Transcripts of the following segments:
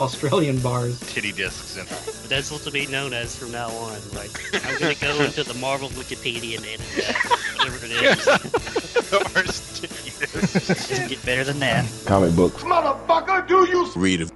Australian bars. Titty discs and But that's supposed to be known as from now on. Like, I'm going to go into the Marvel Wikipedia and edit that, whatever it is. Ours titty discs. Doesn't get better than that. Comic books. Motherfucker, do you Read them.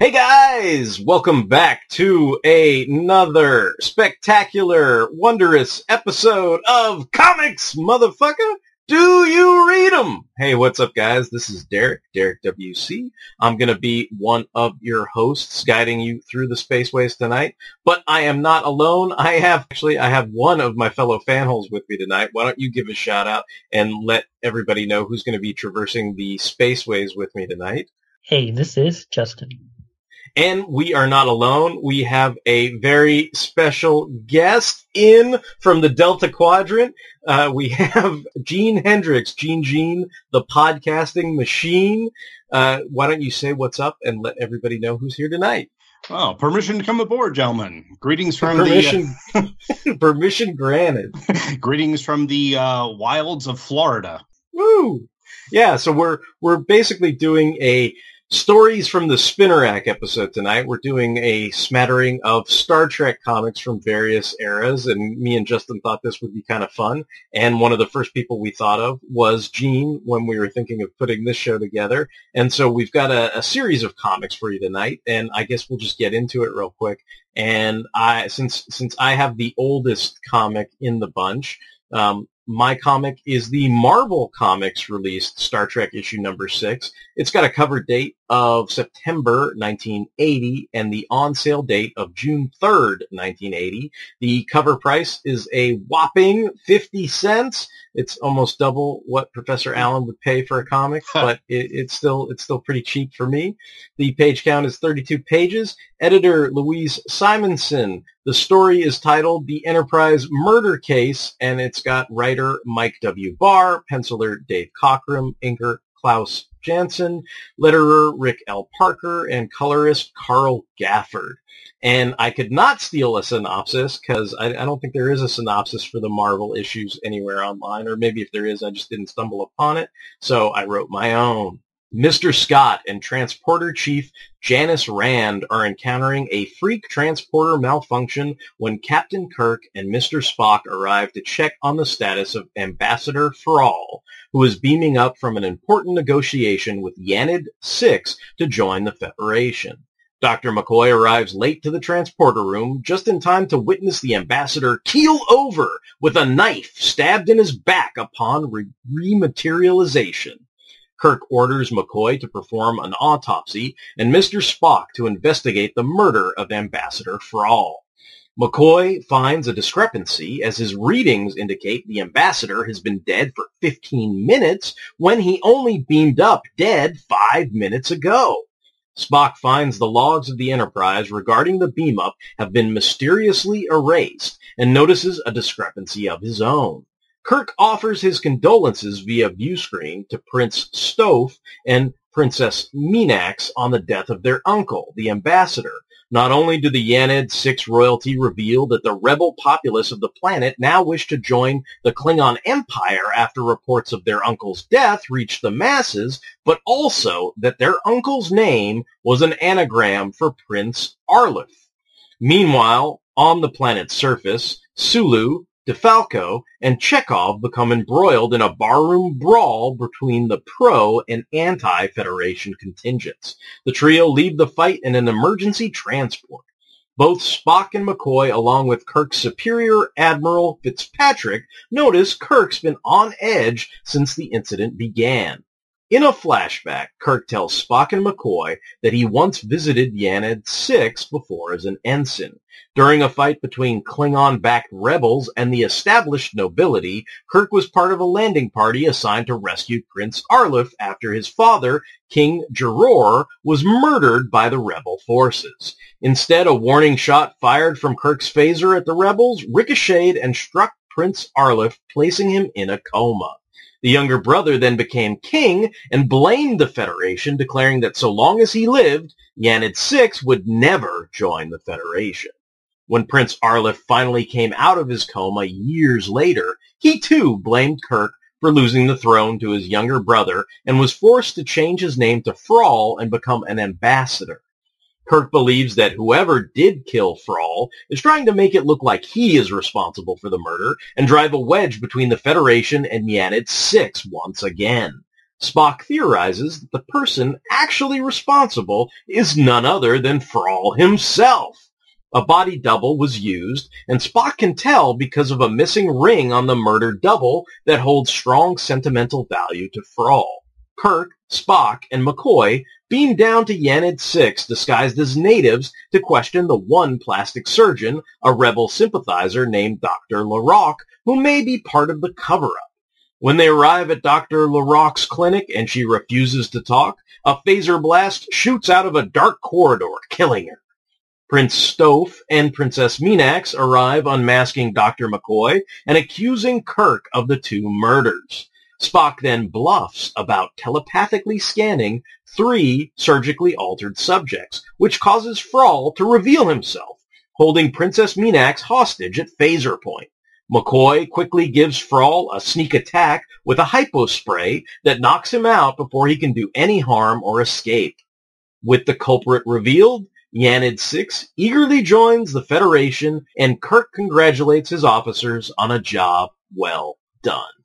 Hey guys, welcome back to another spectacular, wondrous episode of Comics, motherfucker. Do you read them? Hey, what's up guys? This is Derek, Derek WC. I'm going to be one of your hosts guiding you through the spaceways tonight, but I am not alone. I have, actually, I have one of my fellow fanholes with me tonight. Why don't you give a shout out and let everybody know who's going to be traversing the spaceways with me tonight? Hey, this is Justin. And we are not alone. We have a very special guest in from the Delta Quadrant. Uh, we have Gene Hendricks, Gene Gene, the podcasting machine. Uh, why don't you say what's up and let everybody know who's here tonight? Oh, permission to come aboard, gentlemen. Greetings from permission, permission granted. greetings from the uh, wilds of Florida. Woo! Yeah, so we're we're basically doing a stories from the Spinner Rack episode tonight. We're doing a smattering of Star Trek comics from various eras, and me and Justin thought this would be kind of fun. And one of the first people we thought of was Gene when we were thinking of putting this show together. And so we've got a, a series of comics for you tonight, and I guess we'll just get into it real quick. And I, since since I have the oldest comic in the bunch, um, my comic is the Marvel Comics released Star Trek issue number six. It's got a cover date of September 1980 and the on sale date of June 3rd, 1980. The cover price is a whopping 50 cents. It's almost double what Professor Allen would pay for a comic, but it, it's still it's still pretty cheap for me. The page count is 32 pages. Editor Louise Simonson. The story is titled The Enterprise Murder Case, and it's got writer Mike W. Barr, penciler Dave Cockrum, inker Klaus Janson, letterer Rick L. Parker, and colorist Carl Gafford. And I could not steal a synopsis because I, I, don't think there is a synopsis for the Marvel issues anywhere online, or maybe if there is, I just didn't stumble upon it. So I wrote my own. Mr. Scott and Transporter Chief Janice Rand are encountering a freak transporter malfunction when Captain Kirk and Mr. Spock arrive to check on the status of Ambassador Frall, who is beaming up from an important negotiation with Yanid 6 to join the Federation. Dr. McCoy arrives late to the transporter room just in time to witness the ambassador keel over with a knife stabbed in his back upon re- rematerialization. Kirk orders McCoy to perform an autopsy and Mr. Spock to investigate the murder of Ambassador Frall. McCoy finds a discrepancy as his readings indicate the ambassador has been dead for 15 minutes when he only beamed up dead five minutes ago. Spock finds the logs of the Enterprise regarding the beam up have been mysteriously erased and notices a discrepancy of his own. Kirk offers his condolences via viewscreen to Prince Stoph and Princess Minax on the death of their uncle, the ambassador. Not only do the Yanid 6 royalty reveal that the rebel populace of the planet now wish to join the Klingon Empire after reports of their uncle's death reached the masses, but also that their uncle's name was an anagram for Prince Arleth. Meanwhile, on the planet's surface, Sulu, DeFalco, and Chekov become embroiled in a barroom brawl between the pro and anti-Federation contingents. The trio leave the fight in an emergency transport. Both Spock and McCoy, along with Kirk's superior Admiral Fitzpatrick, notice Kirk's been on edge since the incident began. In a flashback, Kirk tells Spock and McCoy that he once visited Yanad 6 before as an ensign. During a fight between Klingon-backed rebels and the established nobility, Kirk was part of a landing party assigned to rescue Prince Arliff after his father, King Juror, was murdered by the rebel forces. Instead, a warning shot fired from Kirk's phaser at the rebels ricocheted and struck Prince Arliff, placing him in a coma. The younger brother then became king and blamed the Federation, declaring that so long as he lived, Yanid 6 would never join the Federation. When Prince Arliff finally came out of his coma years later, he too blamed Kirk for losing the throne to his younger brother and was forced to change his name to Frall and become an ambassador. Kirk believes that whoever did kill Frall is trying to make it look like he is responsible for the murder and drive a wedge between the Federation and Yanad 6 once again. Spock theorizes that the person actually responsible is none other than Frall himself. A body double was used, and Spock can tell because of a missing ring on the murdered double that holds strong sentimental value to Frall. Kirk, Spock, and McCoy beam down to Yanad 6 disguised as natives to question the one plastic surgeon, a rebel sympathizer named Dr. LaRock, who may be part of the cover-up. When they arrive at Dr. LaRock's clinic and she refuses to talk, a phaser blast shoots out of a dark corridor, killing her. Prince Stofe and Princess Minax arrive unmasking Dr. McCoy and accusing Kirk of the two murders. Spock then bluffs about telepathically scanning three surgically altered subjects, which causes Frall to reveal himself, holding Princess Minax hostage at phaser point. McCoy quickly gives Frall a sneak attack with a hypo spray that knocks him out before he can do any harm or escape. With the culprit revealed, Yanad 6 eagerly joins the Federation and Kirk congratulates his officers on a job well done.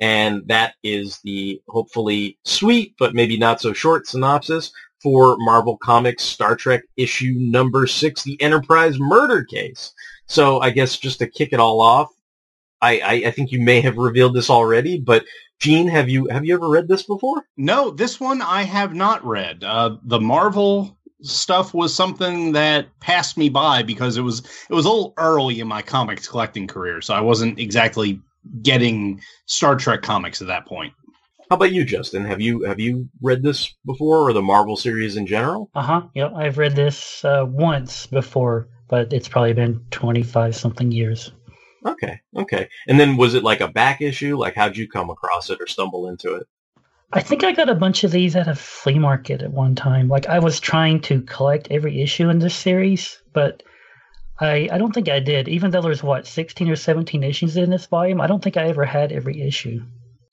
And that is the hopefully sweet but maybe not so short synopsis for Marvel Comics Star Trek issue number six, the Enterprise murder case. So I guess just to kick it all off, I, I, I think you may have revealed this already, but Gene, have you have you ever read this before? No, this one I have not read. Uh, the Marvel stuff was something that passed me by because it was it was a little early in my comics collecting career, so I wasn't exactly getting Star Trek comics at that point. How about you, Justin? Have you have you read this before, or the Marvel series in general? Uh huh. Yep, I've read this uh, once before, but it's probably been twenty five something years. Okay, okay. And then was it like a back issue? Like, how'd you come across it or stumble into it? I think I got a bunch of these at a flea market at one time. Like I was trying to collect every issue in this series, but I I don't think I did. Even though there's what 16 or 17 issues in this volume, I don't think I ever had every issue.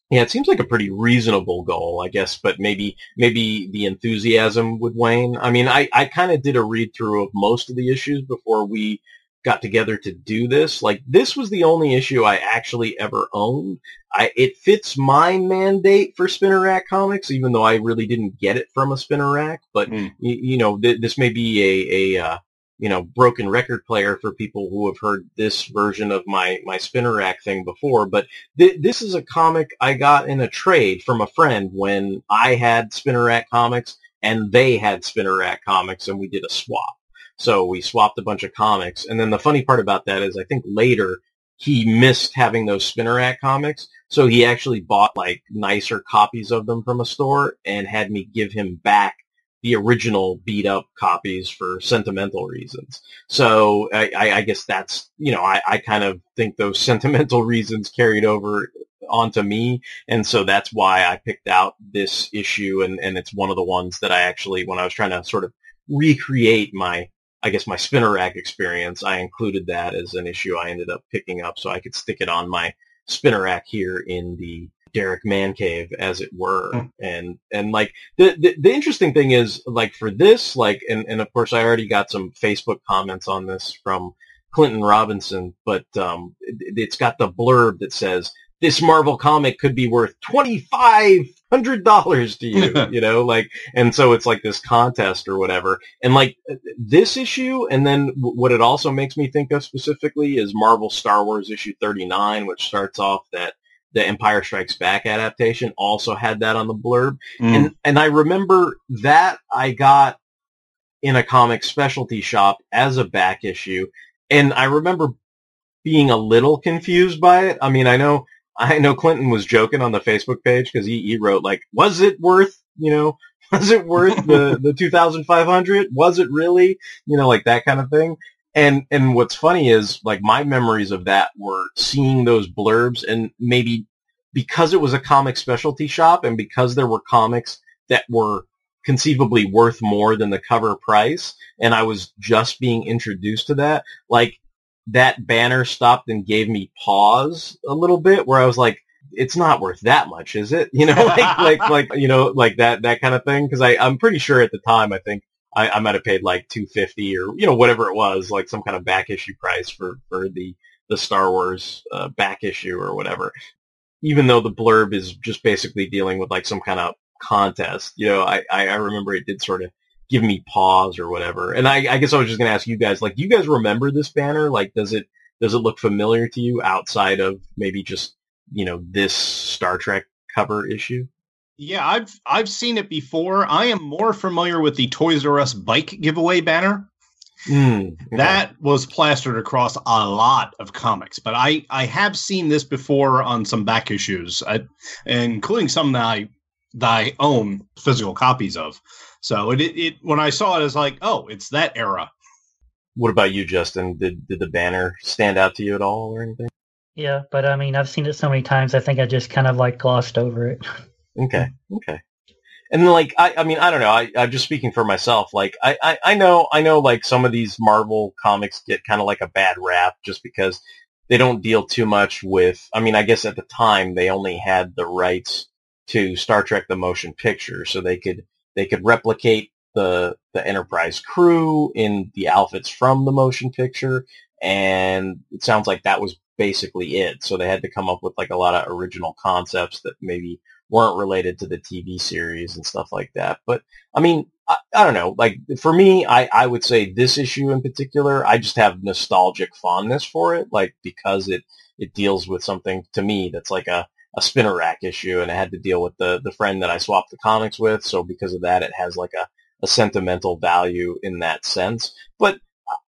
Yeah, it seems like a pretty reasonable goal, I guess, but maybe maybe the enthusiasm would wane. I mean, I, I kind of did a read through of most of the issues before we got together to do this. Like this was the only issue I actually ever owned. I it fits my mandate for Spinner Rack Comics, even though I really didn't get it from a Spinner Rack. But Hmm. you, you know, th- this may be a a uh, you know broken record player for people who have heard this version of my my Spinner Rack thing before. But th- this is a comic I got in a trade from a friend when I had Spinner Rack Comics and they had Spinner Rack Comics, and we did a swap. So we swapped a bunch of comics. And then the funny part about that is I think later he missed having those Spinner Rack comics. So he actually bought like nicer copies of them from a store and had me give him back the original beat up copies for sentimental reasons. So I, I, I guess that's, you know, I, I kind of think those sentimental reasons carried over onto me. And so that's why I picked out this issue. And, and it's one of the ones that I actually, when I was trying to sort of recreate my I guess my spinner rack experience, I included that as an issue I ended up picking up so I could stick it on my spinner rack here in the Derek Man Cave, as it were. And and like the, the the interesting thing is like for this, like and, and of course I already got some Facebook comments on this from Clinton Robinson, but um, it, it's got the blurb that says this Marvel comic could be worth twenty five hundred dollars to you, you know, like, and so it's like this contest or whatever, and like this issue, and then what it also makes me think of specifically is Marvel Star Wars issue thirty nine, which starts off that the Empire Strikes Back adaptation also had that on the blurb, Mm. and and I remember that I got in a comic specialty shop as a back issue, and I remember being a little confused by it. I mean, I know I know Clinton was joking on the Facebook page because he, he wrote like, "Was it worth you know? Was it worth the the two thousand five hundred? Was it really you know like that kind of thing?" And and what's funny is like my memories of that were seeing those blurbs and maybe because it was a comic specialty shop and because there were comics that were conceivably worth more than the cover price and I was just being introduced to that like that banner stopped and gave me pause a little bit where I was like it's not worth that much is it? You know like like like you know like that that kind of thing because I I'm pretty sure at the time I think I, I might have paid like 250 or you know whatever it was like some kind of back issue price for for the the Star Wars uh, back issue or whatever even though the blurb is just basically dealing with like some kind of contest, you know, I, I, I remember it did sort of give me pause or whatever. And I, I guess I was just going to ask you guys, like, do you guys remember this banner? Like, does it, does it look familiar to you outside of maybe just, you know, this Star Trek cover issue? Yeah, I've I've seen it before. I am more familiar with the Toys R Us bike giveaway banner. Mm, That was plastered across a lot of comics, but I I have seen this before on some back issues, I, including some that I that I own physical copies of. So it, it it when I saw it, I was like, oh, it's that era. What about you, Justin? Did, did the banner stand out to you at all or anything? Yeah, but I mean, I've seen it so many times. I think I just kind of like glossed over it. Okay. Okay. And like, I, I mean, I don't know. I, I'm just speaking for myself. Like, I, I, I know, I know, like some of these Marvel comics get kind of like a bad rap just because they don't deal too much with. I mean, I guess at the time they only had the rights to Star Trek: The Motion Picture, so they could they could replicate the the Enterprise crew in the outfits from the motion picture, and it sounds like that was basically it. So they had to come up with like a lot of original concepts that maybe weren't related to the TV series and stuff like that. But I mean, I, I don't know. Like for me, I, I would say this issue in particular, I just have nostalgic fondness for it, like because it it deals with something to me that's like a a spinner rack issue, and I had to deal with the the friend that I swapped the comics with. So because of that, it has like a a sentimental value in that sense. But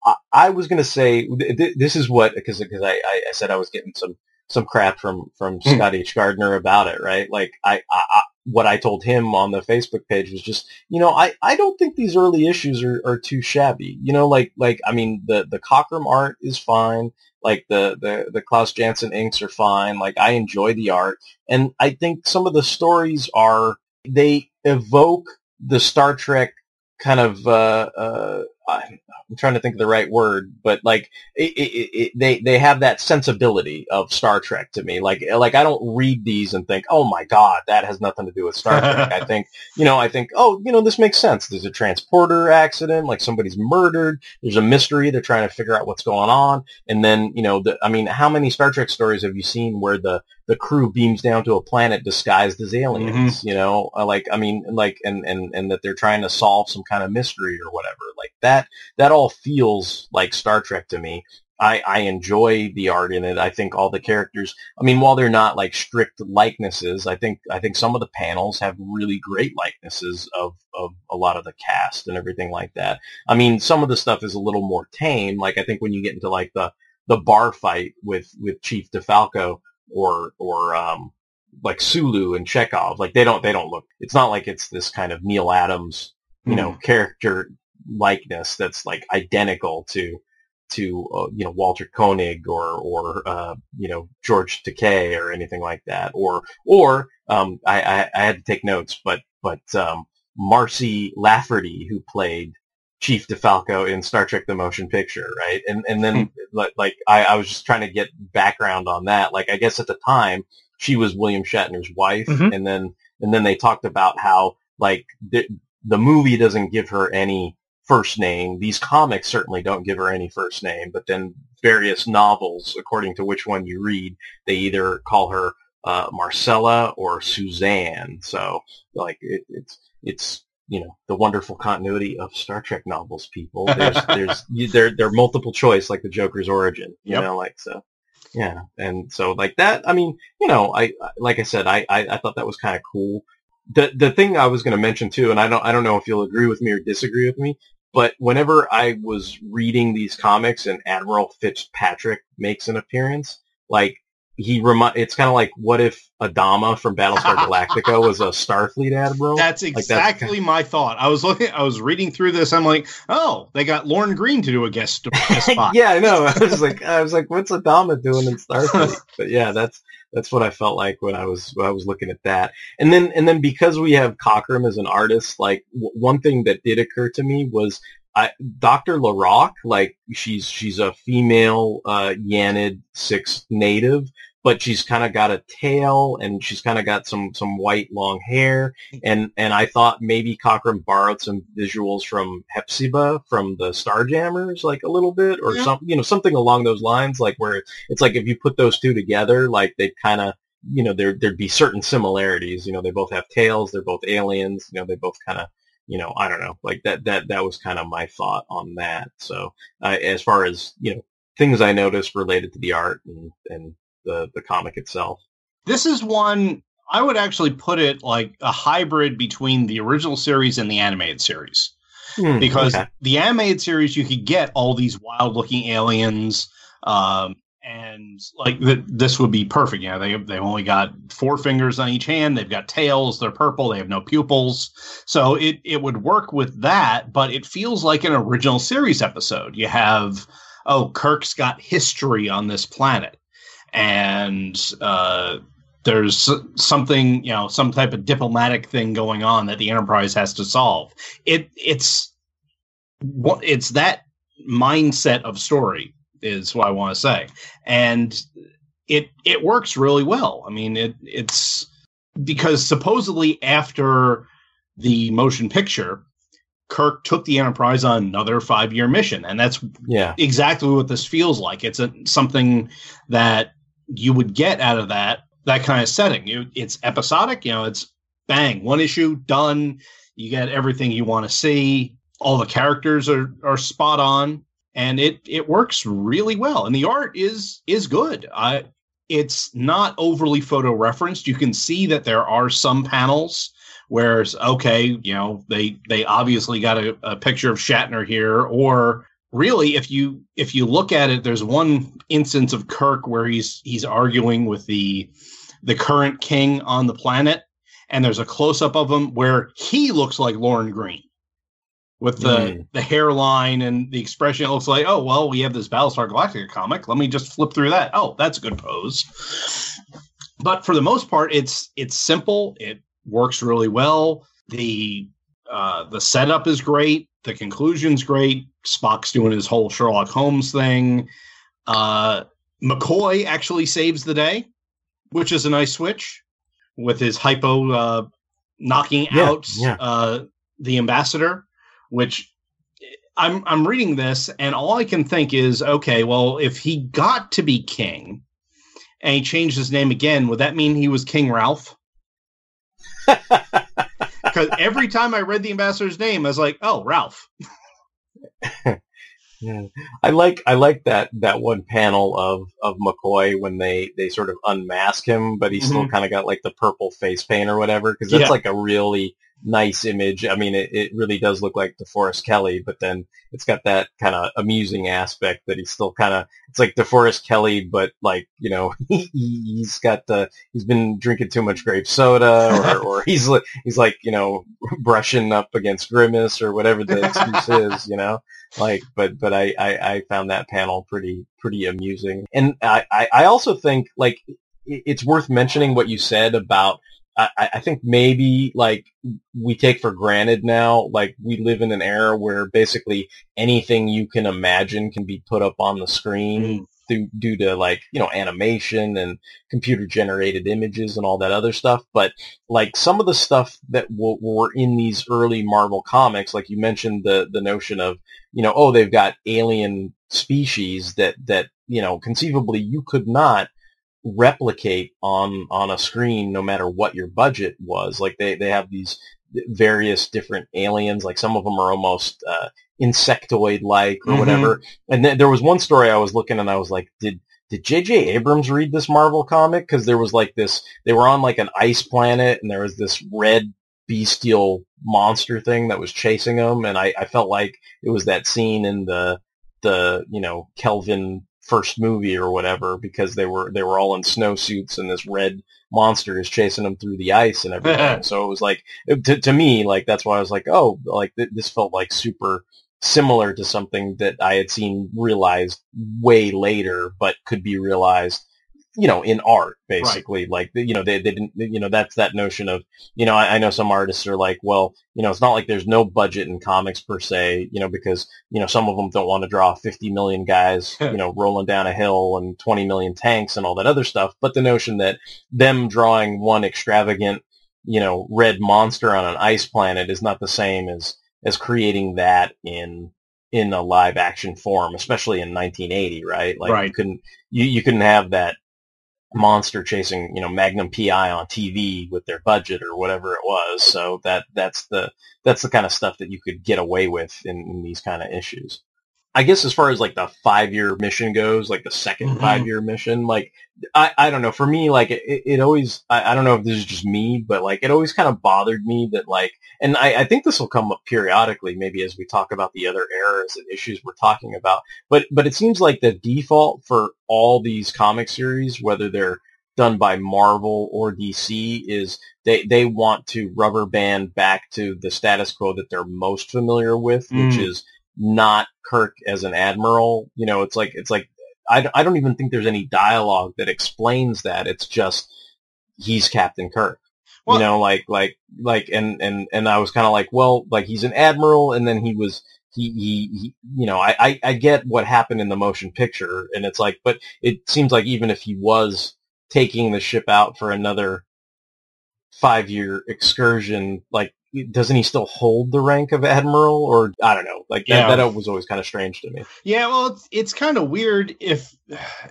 I, I was going to say th- th- this is what because because I I said I was getting some some crap from from Scott H Gardner about it, right? Like I, I, I what I told him on the Facebook page was just, you know, I, I don't think these early issues are, are too shabby. You know, like like I mean the the Cockrum art is fine. Like the, the, the Klaus Janson inks are fine. Like I enjoy the art. And I think some of the stories are, they evoke the Star Trek kind of, uh, uh, I'm trying to think of the right word, but like it, it, it, they they have that sensibility of Star Trek to me. Like like I don't read these and think, oh my god, that has nothing to do with Star Trek. I think you know I think oh you know this makes sense. There's a transporter accident, like somebody's murdered. There's a mystery. They're trying to figure out what's going on, and then you know the, I mean, how many Star Trek stories have you seen where the the crew beams down to a planet disguised as aliens? You know, Uh, like I mean, like and and and that they're trying to solve some kind of mystery or whatever. That that all feels like Star Trek to me. I, I enjoy the art in it. I think all the characters. I mean, while they're not like strict likenesses, I think I think some of the panels have really great likenesses of of a lot of the cast and everything like that. I mean, some of the stuff is a little more tame. Like I think when you get into like the the bar fight with with Chief DeFalco or or um like Sulu and Chekov, like they don't they don't look. It's not like it's this kind of Neal Adams, you know, character likeness that's like identical to to uh, you know Walter Koenig or or uh, you know George Takei or anything like that. Or or um, I, I, I had to take notes but but um, Marcy Lafferty who played Chief DeFalco in Star Trek: The Motion Picture right? And and then like, like I, I was just trying to get background on that. Like I guess at the time she was William Shatner's wife and then and then they talked about how like the, the movie doesn't give her any first name. These comics certainly don't give her any first name, but then various novels, according to which one you read, they either call her uh, Marcella or Suzanne. So like it, it's it's you know the wonderful continuity of Star Trek novels. People, there's there's you, there are multiple choice like the Joker's origin. You Yep. know, like so. Yeah, and so like that. I mean, you know, I I- like I said, I I, I thought that was kind of cool. The the thing I was going to mention too, and I don't I don't know if you'll agree with me or disagree with me, but whenever I was reading these comics and Admiral Fitzpatrick makes an appearance, like he remi- it's kind of like what if Adama from Battlestar Galactica was a Starfleet admiral? That's Like, exactly my thought. I was looking, I was reading through this. I'm like, oh, they got Lorne Greene to do a guest, guest spot. yeah, I know. I was like, I was like, what's Adama doing in Starfleet? but yeah, that's that's what I felt like when I was when I was looking at that. And then and then because we have Cockrum as an artist, like w- one thing that did occur to me was. I, Dr. LaRock, like she's she's a female uh, Yanid six native, but she's kind of got a tail and she's kind of got some some white long hair and and I thought maybe Cockrum borrowed some visuals from Hepzibah from the Starjammers like a little bit or Yeah. some you know something along those lines like where it's like if you put those two together like they kind of you know there there'd be certain similarities you know they both have tails they're both aliens you know they both kind of you know I don't know like that that that was kind of my thought on that so uh, as far as you know things I noticed related to the art and and the the comic itself. This is one I would actually put it like a hybrid between the original series and the animated series. Hmm, because okay. the animated series you could get all these wild looking aliens um, and like th- this would be perfect. You know they, they've only got four fingers on each hand. They've got tails. They're purple. They have no pupils. So it, it would work with that but it feels like an original series episode. You have oh kirk's got history on this planet and uh, there's something you know some type of diplomatic thing going on that the enterprise has to solve. It it's what it's that mindset of story is what i want to say. And it it works really well. I mean it it's because supposedly after the motion picture kirk took the enterprise on another five year mission and that's yeah. exactly what this feels like. It's a, something that you would get out of that that kind of setting. You, it's episodic you know it's bang one issue done. You get everything you want to see. All the characters are are spot on and it it works really well. And the art is is good. I it's not overly photo referenced you can see that there are some panels where it's okay you know they they obviously got a, a picture of shatner here or really if you if you look at it there's one instance of kirk where he's he's arguing with the the current king on the planet and there's a close up of him where he looks like Lorne Greene with the Mm. the hairline and the expression. It looks like, oh well, we have this Battlestar Galactica comic. Let me just flip through that. Oh, that's a good pose. But for the most part, it's it's simple. It works really well. The uh, the setup is great. The conclusion's great. Spock's doing his whole Sherlock Holmes thing. Uh, McCoy actually saves the day, which is a nice switch with his hypo uh, knocking Yeah, out yeah. uh, the ambassador. Which I'm I'm reading this and all I can think is, okay, well, if he got to be king and he changed his name again, would that mean he was King Ralph? Because every time I read the ambassador's name, I was like, oh, Ralph. Yeah. I like I like that that one panel of of McCoy when they they sort of unmask him, but he's still Mhm. kind of got like the purple face paint or whatever because that's Yeah. like a really nice image. I mean, it, it really does look like DeForest Kelley, but then it's got that kind of amusing aspect that he's still kind of it's like DeForest Kelley, but like you know he, he's got the he's been drinking too much grape soda or, or he's like he's like you know brushing up against Grimace or whatever the excuse is, you know like but but I, I i found that panel pretty pretty amusing and i i I also think like it's worth mentioning what you said about I, I think maybe like we take for granted now, like we live in an era where basically anything you can imagine can be put up on the screen mm. due, due to like, you know, animation and computer generated images and all that other stuff. But like some of the stuff that w- were in these early Marvel comics, like you mentioned the, the notion of, you know, oh, they've got alien species that that you know conceivably you could not replicate on on a screen no matter what your budget was. Like they they have these various different aliens like some of them are almost uh, insectoid like or Mhm. whatever. And then there was one story i was looking and i was like did did jj abrams read this marvel comic? Because there was like this they were on like an ice planet and there was this red bestial monster thing that was chasing them and i i felt like it was that scene in the the you know kelvin first movie or whatever because they were they were all in snowsuits and this red monster is chasing them through the ice and everything. So it was like to, to me like that's why i was like oh like th- this felt like super similar to something that i had seen realized way later but could be realized you know in art basically like you know they, they didn't you know that's that notion of you know I, I know some artists are like well you know it's not like there's no budget in comics per se you know because you know some of them don't want to draw 50 million guys you know rolling down a hill and 20 million tanks and all that other stuff but the notion that them drawing one extravagant you know red monster on an ice planet is not the same as as creating that in in a live action form especially in 1980 right like you Right. couldn't you, you couldn't have that monster chasing, you know, Magnum PI on TV with their budget or whatever it was. So that that's the that's the kind of stuff that you could get away with in, in these kind of issues. I guess as far as like the five year mission goes, like the 2nd Mhm. five year mission, like I, I don't know. For me, like it, it always I, I don't know if this is just me, but like it always kind of bothered me that like and I, I think this will come up periodically, maybe as we talk about the other eras and issues we're talking about. But but it seems like the default for all these comic series, whether they're done by Marvel or DC, is they they want to rubber band back to the status quo that they're most familiar with, which Mm. is not Kirk as an admiral. You know, it's like it's like I, I don't even think there's any dialogue that explains that. It's just he's Captain Kirk. Well- you know, like like like and and and I was kind of like, well, like he's an admiral, and then he was he, he, he you know, I, I I get what happened in the motion picture, and it's like, but it seems like even if he was taking the ship out for another five year excursion, like doesn't he still hold the rank of admiral, or I don't know, like that Yeah. that was always kind of strange to me. Yeah, well, it's it's kind of weird if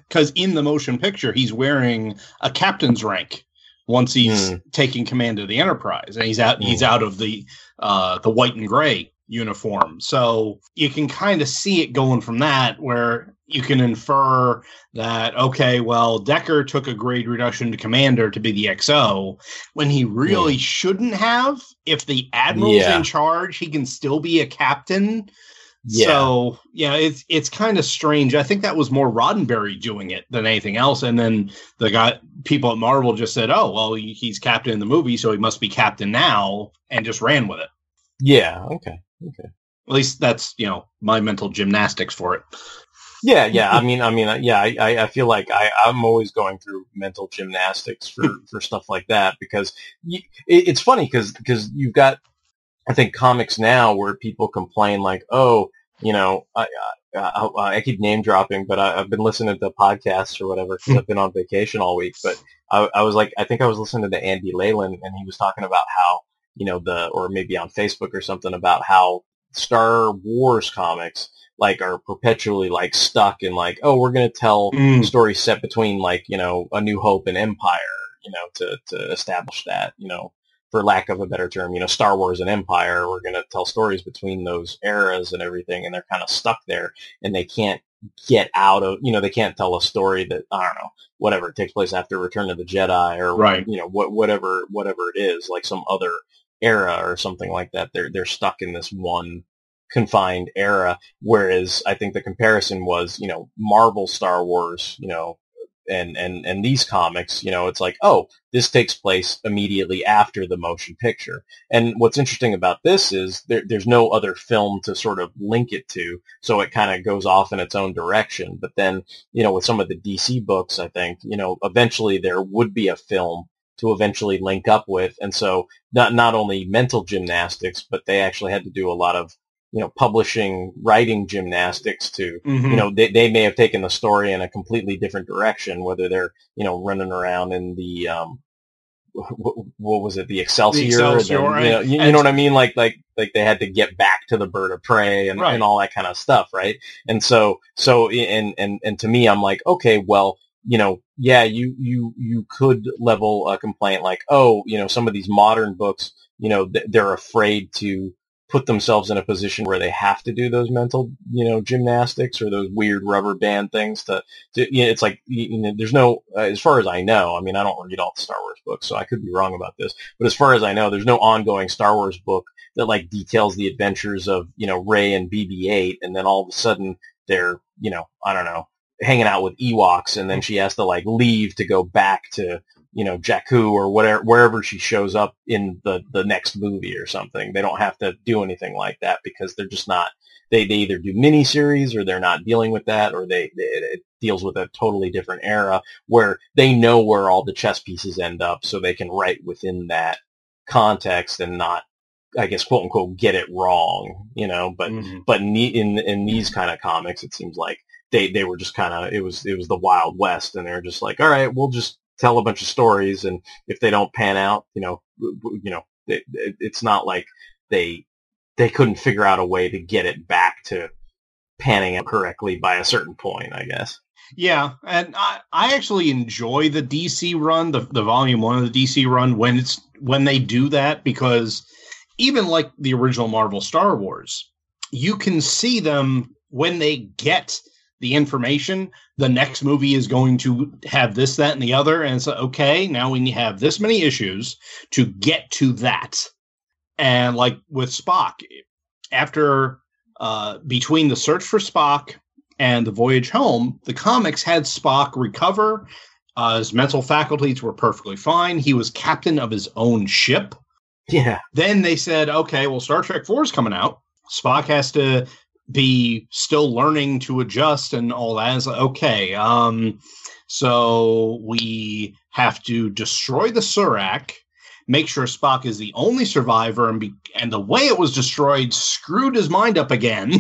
because in the motion picture he's wearing a captain's rank once he's Hmm. taking command of the Enterprise, and he's out he's Hmm. out of the uh, the white and gray uniform. So you can kind of see it going from that, where you can infer that okay, well, Decker took a grade reduction to commander to be the XO when he really shouldn't have. If the admiral's Yeah. in charge, he can still be a captain. Yeah. So yeah, it's it's kind of strange. I think that was more Roddenberry doing it than anything else. And then the guy people at Marvel just said, "Oh, well, he's captain in the movie, so he must be captain now," and just ran with it. Yeah. Okay. Okay. At least that's you know my mental gymnastics for it. Yeah, yeah. I mean, I mean, uh, yeah. I, I feel like I, I'm always going through mental gymnastics for, for stuff like that because you, it, it's funny because because you've got I think comics now where people complain like, oh, you know, I I, I, I keep name dropping, but I, I've been listening to podcasts or whatever because I've been on vacation all week. But I, I was like, I think I was listening to Andy Leyland and he was talking about how you know the or maybe on Facebook or something about how Star Wars comics like are perpetually like stuck in like oh we're going to tell Mm. stories set between like you know a new hope and empire you know to to establish that you know for lack of a better term you know star wars and empire we're going to tell stories between those eras and everything and they're kind of stuck there and they can't get out of you know they can't tell a story that i don't know whatever takes place after return of the jedi or Right. you know what whatever whatever it is like some other era or something like that they're they're stuck in this one confined era. Whereas I think the comparison was, you know, Marvel Star Wars, you know, and, and, and these comics, you know, it's like, oh, this takes place immediately after the motion picture. And what's interesting about this is there, there's no other film to sort of link it to. So it kind of goes off in its own direction. But then, you know, with some of the DC books, I think, you know, eventually there would be a film to eventually link up with. And so not, not only mental gymnastics, but they actually had to do a lot of you know, publishing, writing gymnastics to, Mhm. you know, they, they may have taken the story in a completely different direction, whether they're, you know, running around in the, um, what, was it? The Excelsior. Excelsior, and then, right. you know, you, you know what I mean? Like like like they had to get back to the bird of prey and, Right. and all that kind of stuff, right? And so so and and and to me, I'm like, okay, well, you know, yeah, you you you could level a complaint like, oh, you know, some of these modern books, you know, th- they're afraid to put themselves in a position where they have to do those mental, you know, gymnastics or those weird rubber band things to, to you know, it's like, you know, there's no, uh, as far as I know, I mean, I don't read all the Star Wars books, so I could be wrong about this, but as far as I know, there's no ongoing Star Wars book that like details the adventures of, you know, Rey and BB-8 and then all of a sudden they're, you know, I don't know, hanging out with Ewoks and then she has to like leave to go back to, you know, Jakku or whatever, wherever she shows up in the, the next movie or something. They don't have to do anything like that because they're just not, they, they either do miniseries or they're not dealing with that or they, they, it deals with a totally different era where they know where all the chess pieces end up so they can write within that context and not, I guess, quote unquote, get it wrong, you know, but, mm-hmm. but in, the- in, in these kind of comics, it seems like they, they were just kind of, it was, it was the wild west and they're just like, all right, we'll just tell a bunch of stories and if they don't pan out, you know, you know, it, it, it's not like they, they couldn't figure out a way to get it back to panning out correctly by a certain point, I guess. Yeah, and I, I actually enjoy the DC run, the the volume one of the DC run when it's when they do that because even like the original Marvel Star Wars, you can see them when they get the information. The next movie is going to have this, that, and the other, and it's like, okay. Now we have this many issues to get to that, and like with Spock, after uh, between the search for Spock and the voyage home, the comics had Spock recover. Uh, his mental faculties were perfectly fine. He was captain of his own ship. Yeah. Then they said, okay, well, Star Trek 4 is coming out. Spock has to be still learning to adjust and all that. It's like, okay, um, so we have to destroy the Surak, make sure Spock is the only survivor, and be, and the way it was destroyed screwed his mind up again.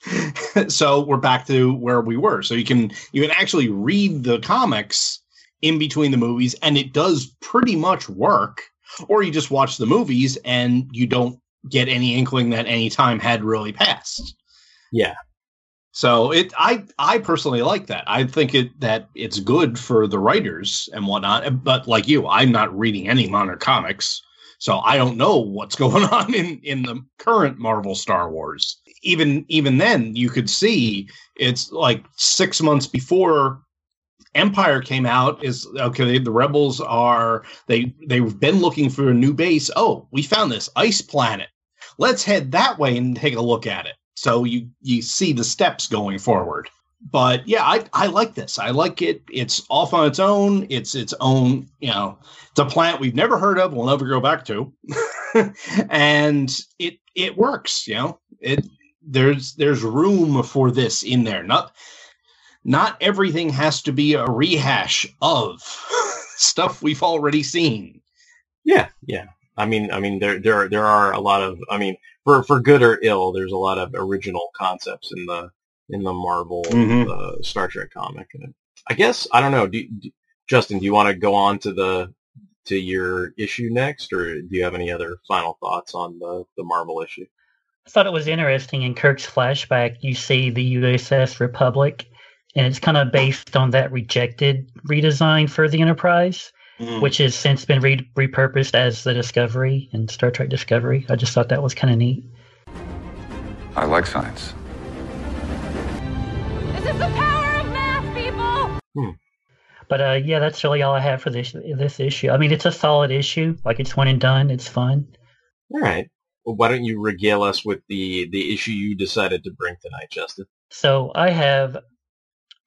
so we're back to where we were. So you can you can actually read the comics in between the movies, and it does pretty much work. Or you just watch the movies and you don't get any inkling that any time had really passed. Yeah. So it I I personally like that. I think it that it's good for the writers and whatnot. But like you, I'm not reading any modern comics. So I don't know what's going on in, in the current Marvel Star Wars. Even even then you could see it's like six months before Empire came out is okay. The rebels are they they've been looking for a new base. Oh, we found this ice planet. Let's head that way and take a look at it. So you you see the steps going forward. But yeah, I I like this. I like it. It's off on its own. It's its own. You know, it's a plant we've never heard of. We'll never go back to, and it it works. You know, it there's there's room for this in there. Not not everything has to be a rehash of stuff we've already seen. Yeah, yeah. I mean, I mean, there there there are a lot of, I mean, for for good or ill, there's a lot of original concepts in the in the Marvel Mhm. uh, Star Trek comic. And I guess I don't know. Do, do, Justin, do you want to go on to the to your issue next, or do you have any other final thoughts on the the Marvel issue? I thought it was interesting in Kirk's flashback. You see the USS Republic, and it's kind of based on that rejected redesign for the Enterprise, which has since been re- repurposed as the Discovery and Star Trek Discovery. I just thought that was kind of neat. I like science. This is the power of math, people! But uh, yeah, that's really all I have for this this issue. I mean, it's a solid issue. Like it's one and done. It's fun. All right. Well, why don't you regale us with the the issue you decided to bring tonight, Justin? So I have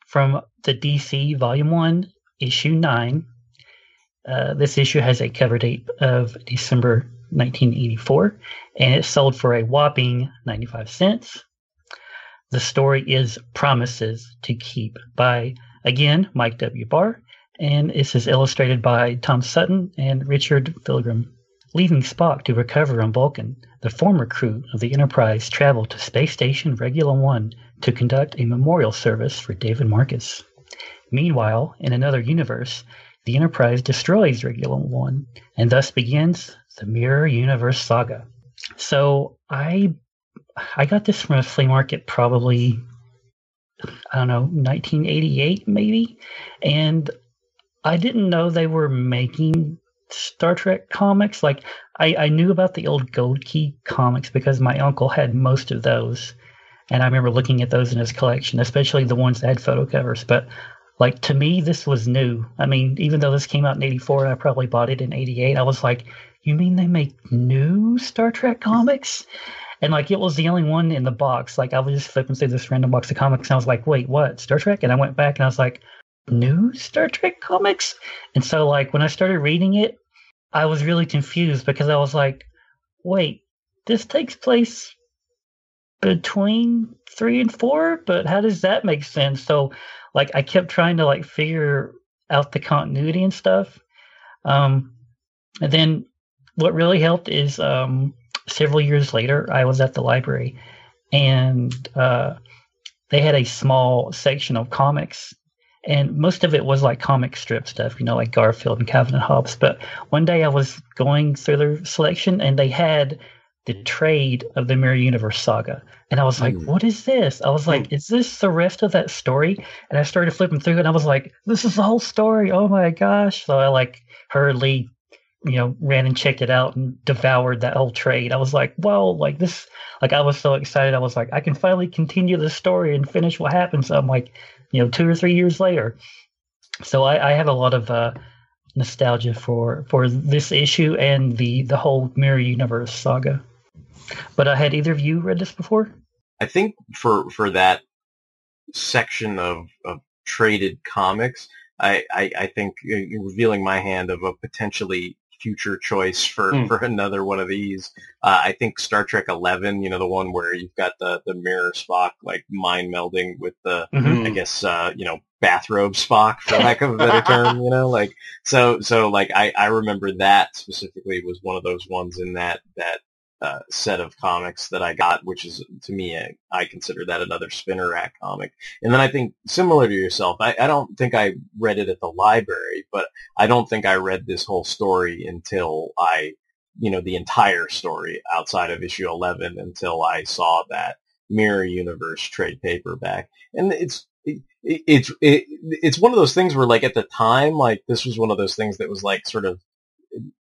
from the DC Volume One, Issue Nine. Uh, this issue has a cover date of December 1984, and it sold for a whopping 95 cents. The story is Promises to Keep by, again, Mike W. Barr, and this is illustrated by Tom Sutton and Ricardo Villagran. Leaving Spock to recover on Vulcan, the former crew of the Enterprise travel to Space Station Regula 1 to conduct a memorial service for David Marcus. Meanwhile, in another universe, the Enterprise destroys Regulon 1, and thus begins the Mirror Universe saga. So I I got this from a flea market probably I don't know, 1988 maybe, and I didn't know they were making Star Trek comics. Like I, I knew about the old Gold Key comics because my uncle had most of those, and I remember looking at those in his collection, especially the ones that had photo covers. But like to me, this was new. I mean, even though this came out in '84, I probably bought it in '88. I was like, "You mean they make new Star Trek comics?" And like it was the only one in the box. Like I was just flipping through this random box of comics, and I was like, "Wait, what? Star Trek?" And I went back and I was like, "New Star Trek comics?" And so like when I started reading it, I was really confused because I was like, "Wait, this takes place between three and four, but how does that make sense?" So like I kept trying to like figure out the continuity and stuff. Um, and then what really helped is um, several years later, I was at the library and uh, they had a small section of comics. And most of it was like comic strip stuff, you know, like Garfield and Calvin and Hobbes. But one day I was going through their selection and they had the trade of the Mirror Universe saga. And I was like, what is this? I was like, is this the rest of that story? And I started flipping through it and I was like, this is the whole story. Oh my gosh. So I like hurriedly, you know, ran and checked it out and devoured that whole trade. I was like, well, like this, like I was so excited. I was like, I can finally continue the story and finish what happened. So I'm like, you know, two or three years later. So I, I have a lot of, uh, nostalgia for for this issue and the the whole mirror universe saga but uh, had either of you read this before? I think for for that section of, of traded comics, I, I, I think uh, revealing my hand of a potentially future choice for, mm. for another one of these. Uh, I think Star Trek Eleven, you know, the one where you've got the the mirror Spock like mind melding with the, Mhm. I guess, uh, you know, bathrobe Spock for lack of a better term, you know, like so so like I I remember that specifically was one of those ones in that that uh, set of comics that I got, which is to me, I, I consider that another spinner rack comic. And then I think similar to yourself, I, I don't think I read it at the library, but I don't think I read this whole story until I, you know, the entire story outside of issue 11 until I saw that Mirror Universe trade paperback. And it's, it, it's, it, it's one of those things where like at the time, like this was one of those things that was like sort of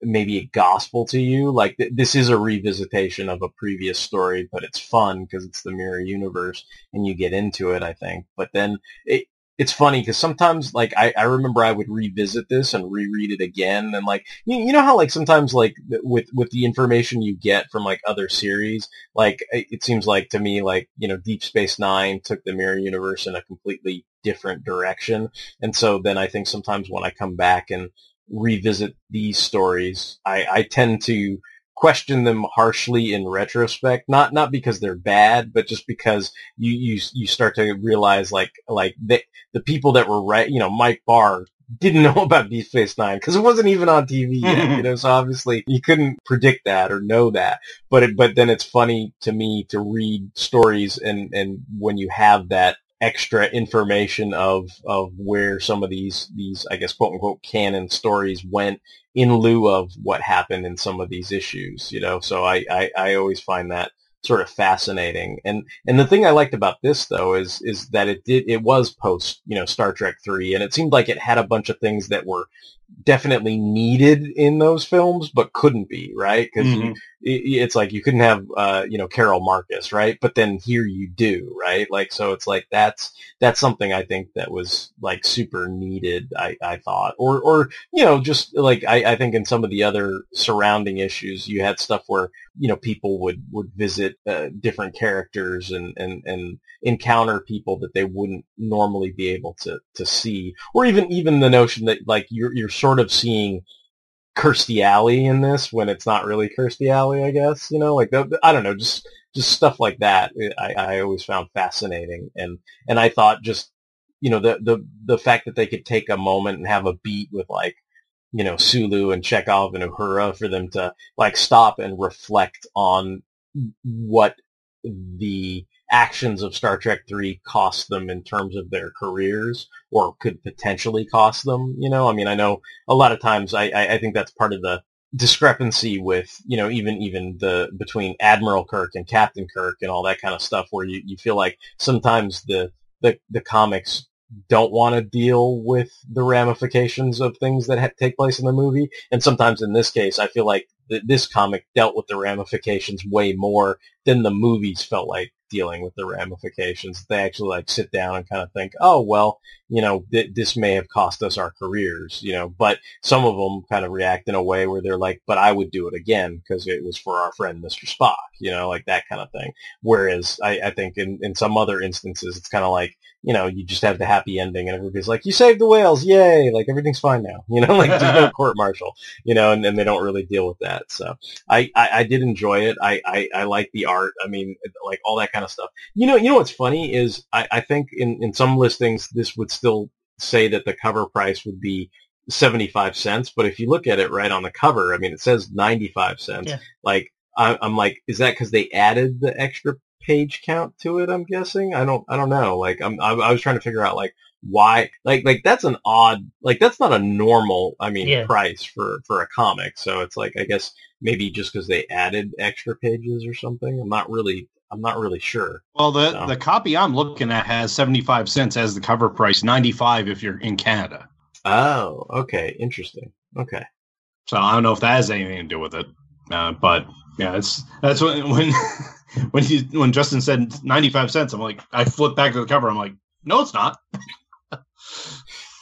maybe a gospel to you. Like th- this is a revisitation of a previous story, but it's fun because it's the mirror universe and you get into it, I think. But then it, it's funny because sometimes like I, I remember I would revisit this and reread it again and like you, you know how like sometimes like with with the information you get from like other series like it it seems like to me like you know Deep Space Nine took the mirror universe in a completely different direction and so then I think sometimes when I come back and revisit these stories, I, I tend to question them harshly in retrospect. Not not because they're bad, but just because you you you start to realize like like the the people that were right, you know, Mike Barr didn't know about Deep Space Nine because it wasn't even on TV yet, mm-hmm. you know. So obviously you couldn't predict that or know that. But it, but then it's funny to me to read stories and and when you have that extra information of of where some of these these I guess quote unquote canon stories went in lieu of what happened in some of these issues, you know. So I I, I always find that sort of fascinating. And and the thing I liked about this though is is that it did it was post you know Star Trek three, and it seemed like it had a bunch of things that were definitely needed in those films but couldn't be right because Mhm. It's like you couldn't have uh you know carol marcus right? But then here you do right? Like so it's like that's that's something i think that was like super needed i i thought. Or or you know just like i i think in some of the other surrounding issues you had stuff where you know people would would visit uh, different characters and and and encounter people that they wouldn't normally be able to to see. Or even even the notion that like you're you're sort of seeing Kirstie Alley in this when it's not really Kirstie Alley, I guess. You know, like the, I don't know, just just stuff like that. Eh, I, I always found fascinating, and and I thought just you know the the the fact that they could take a moment and have a beat with like you know Sulu and Chekov and Uhura for them to like stop and reflect on what the actions of Star Trek Three cost them in terms of their careers, or could potentially cost them. You know, I mean, I know a lot of times I, I, I think that's part of the discrepancy with you know even even the between Admiral Kirk and Captain Kirk and all that kind of stuff, where you, you feel like sometimes the the, the comics don't want to deal with the ramifications of things that ha- take place in the movie. And sometimes in this case, I feel like th- this comic dealt with the ramifications way more than the movies felt like dealing with the ramifications. They actually like sit down and kind of think, oh, well, you know, th- this may have cost us our careers, you know, but some of them kind of react in a way where they're like, but I would do it again because it was for our friend, Mr. Spock, you know, like that kind of thing. Whereas I, I think in, in some other instances, it's kind of like, you know, you just have the happy ending and everybody's like, you saved the whales. Yay. Like everything's fine now, you know, like there's no court martial, you know, and, and they don't really deal with that. So I, I, I did enjoy it. I, I, I like the art. I mean, like all that kind of stuff. You know, you know what's funny is I, I think in, in some listings, this would still say that the cover price would be 75 cents. But if you look at it right on the cover, I mean, it says 95 cents. Yeah. Like, I, I'm like, is that because they added the extra page count to it? I'm guessing. I don't. I don't know. Like, I'm. I, I was trying to figure out like why. Like, like that's an odd. Like, that's not a normal. I mean, Yeah. price for for a comic. So it's like, I guess maybe just because they added extra pages or something. I'm not really. I'm not really sure. Well, the So- the copy I'm looking at has 75 cents as the cover price, 95 if you're in Canada. Oh, okay, interesting. Okay. So I don't know if that has anything to do with it. Uh, but yeah, it's that's when when when he when Justin said 95 cents, I'm like I flip back to the cover. I'm like, no, it's not.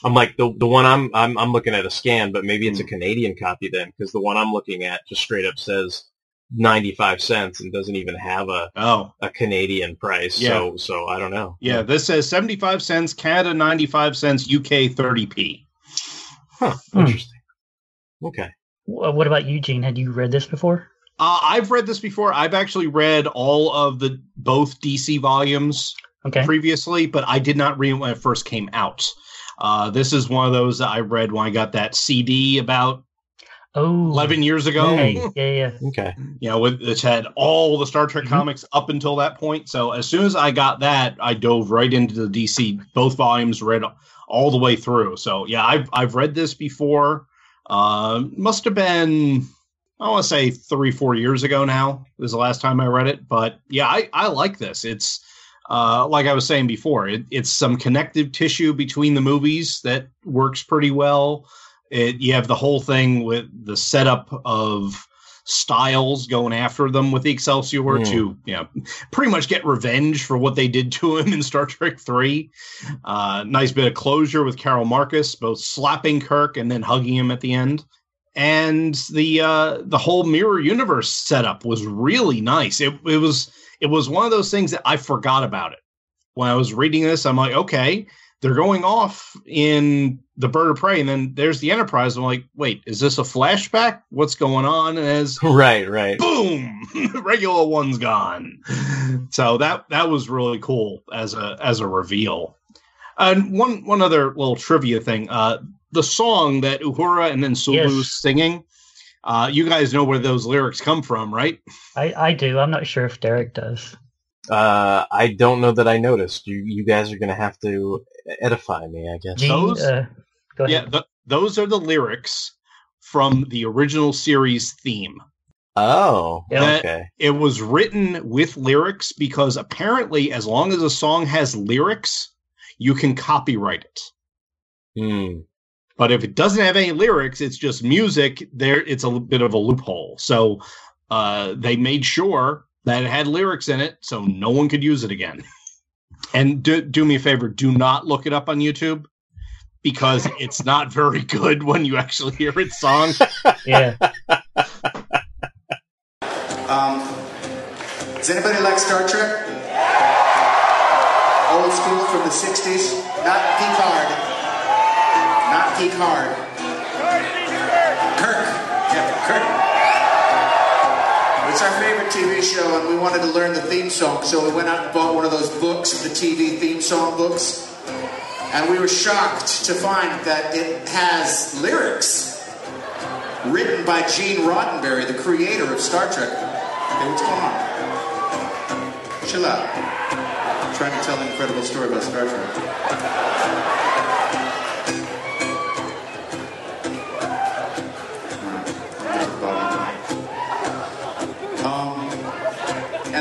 I'm like the the one I'm I'm I'm looking at a scan, but maybe Hmm. it's a Canadian copy then, because the one I'm looking at just straight up says 95 cents and doesn't even have a Oh, a Canadian price. Yeah. So so I don't know. yeah, this says 75 cents, Canada 95 cents, UK 30p. Huh. Hmm. Interesting. Okay. What about you, Gene? Had you read this before? Uh, I've read this before. I've actually read all of the both DC volumes Okay. previously, but I did not read it when it first came out. Uh, this is one of those that I read when I got that CD about Oh, 11 years ago. Okay. Yeah, yeah. Okay. you know, with, which had all the Star Trek comics up until that point. So as soon as I got that, I dove right into the DC both volumes, read all the way through. So yeah, I've I've read this before. Uh, must have been I want to say three four years ago now. Was the last time I read it, but yeah, I I like this. It's uh, like I was saying before, it, it's some connective tissue between the movies that works pretty well. It, you have the whole thing with the setup of Styles going after them with the Excelsior Hmm. to, you know, pretty much get revenge for what they did to him in Star Trek 3. Uh, nice bit of closure with Carol Marcus, both slapping Kirk and then hugging him at the end. And the uh, the whole mirror universe setup was really nice. It, it was it was one of those things that I forgot about it when I was reading this. I'm like, okay, they're going off in the Bird of Prey, and then there's the Enterprise. I'm like, wait, is this a flashback? What's going on? And as Right, right. boom, regular one's gone. So that that was really cool as a as a reveal. And one one other little trivia thing: uh, the song that Uhura and then Sulu's Yes. singing. Uh, you guys know where those lyrics come from, right? I, I do. I'm not sure if Derek does. Uh, I don't know that I noticed. You you guys are gonna have to edify me, I guess. Gene, Those- uh, go ahead. Yeah, th- those are the lyrics from the original series theme. Oh, Yeah. okay. It was written with lyrics because apparently, as long as a song has lyrics, you can copyright it. Hmm. But if it doesn't have any lyrics, it's just music. There, it's a bit of a loophole. So uh, they made sure that it had lyrics in it, so no one could use it again. And do, do me a favor: do not look it up on YouTube because it's not very good when you actually hear its song. Yeah. Um, does anybody like Star Trek? Old school from the 60s? Not Picard. Not Picard. Kirk. Yeah, Kirk. It's our favorite TV show, and we wanted to learn the theme song, so we went out and bought one of those books, the TV theme song books. And we were shocked to find that it has lyrics written by Gene Roddenberry, the creator of Star Trek. Hey, what's going on? Chill out. I'm trying to tell an incredible story about Star Trek.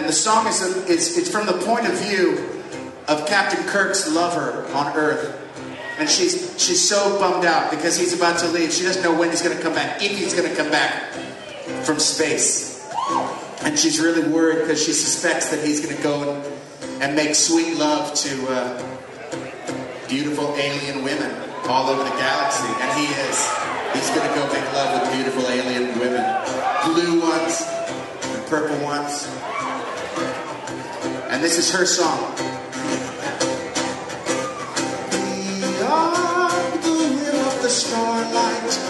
The song is, is it's from the point of view of Captain Kirk's lover on Earth. And she's she's so bummed out because he's about to leave. She doesn't know when he's going to come back, if he's going to come back from space. And she's really worried because she suspects that he's going to go and, and make sweet love to uh, beautiful alien women all over the galaxy. And he is. He's going to go make love with beautiful alien women. Blue ones and purple ones. And this is her song. Beyond the rim of the starlight,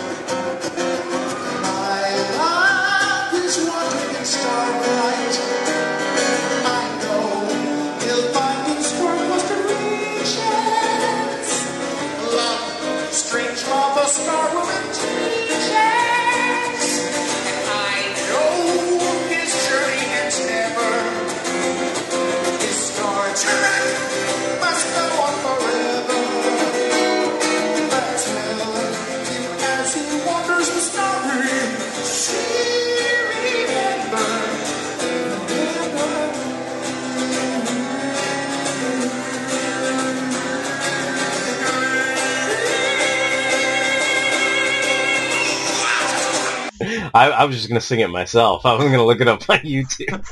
I, I was just gonna sing it myself. I wasn't gonna look it up on YouTube.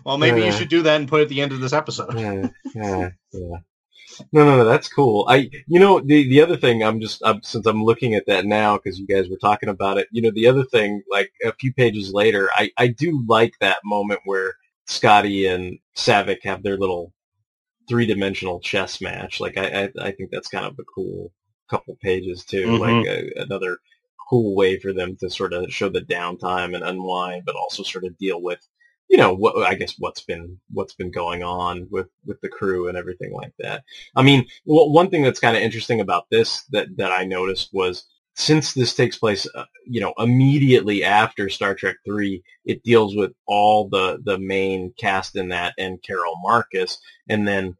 well, maybe you should do that and put it at the end of this episode. yeah, yeah, yeah. No, no, no, that's cool. I, you know, the the other thing, I'm just I'm, since I'm looking at that now because you guys were talking about it. You know, the other thing, like a few pages later, I I do like that moment where Scotty and Saavik have their little three dimensional chess match. Like I, I I think that's kind of a cool couple pages too. Mhm. Like a, another cool way for them to sort of show the downtime and unwind, but also sort of deal with you know what I guess what's been what's been going on with with the crew and everything like that. I mean, w- one thing that's kind of interesting about this that that I noticed was since this takes place, uh, you know, immediately after Star Trek Three, it deals with all the the main cast in that and Carol Marcus, and then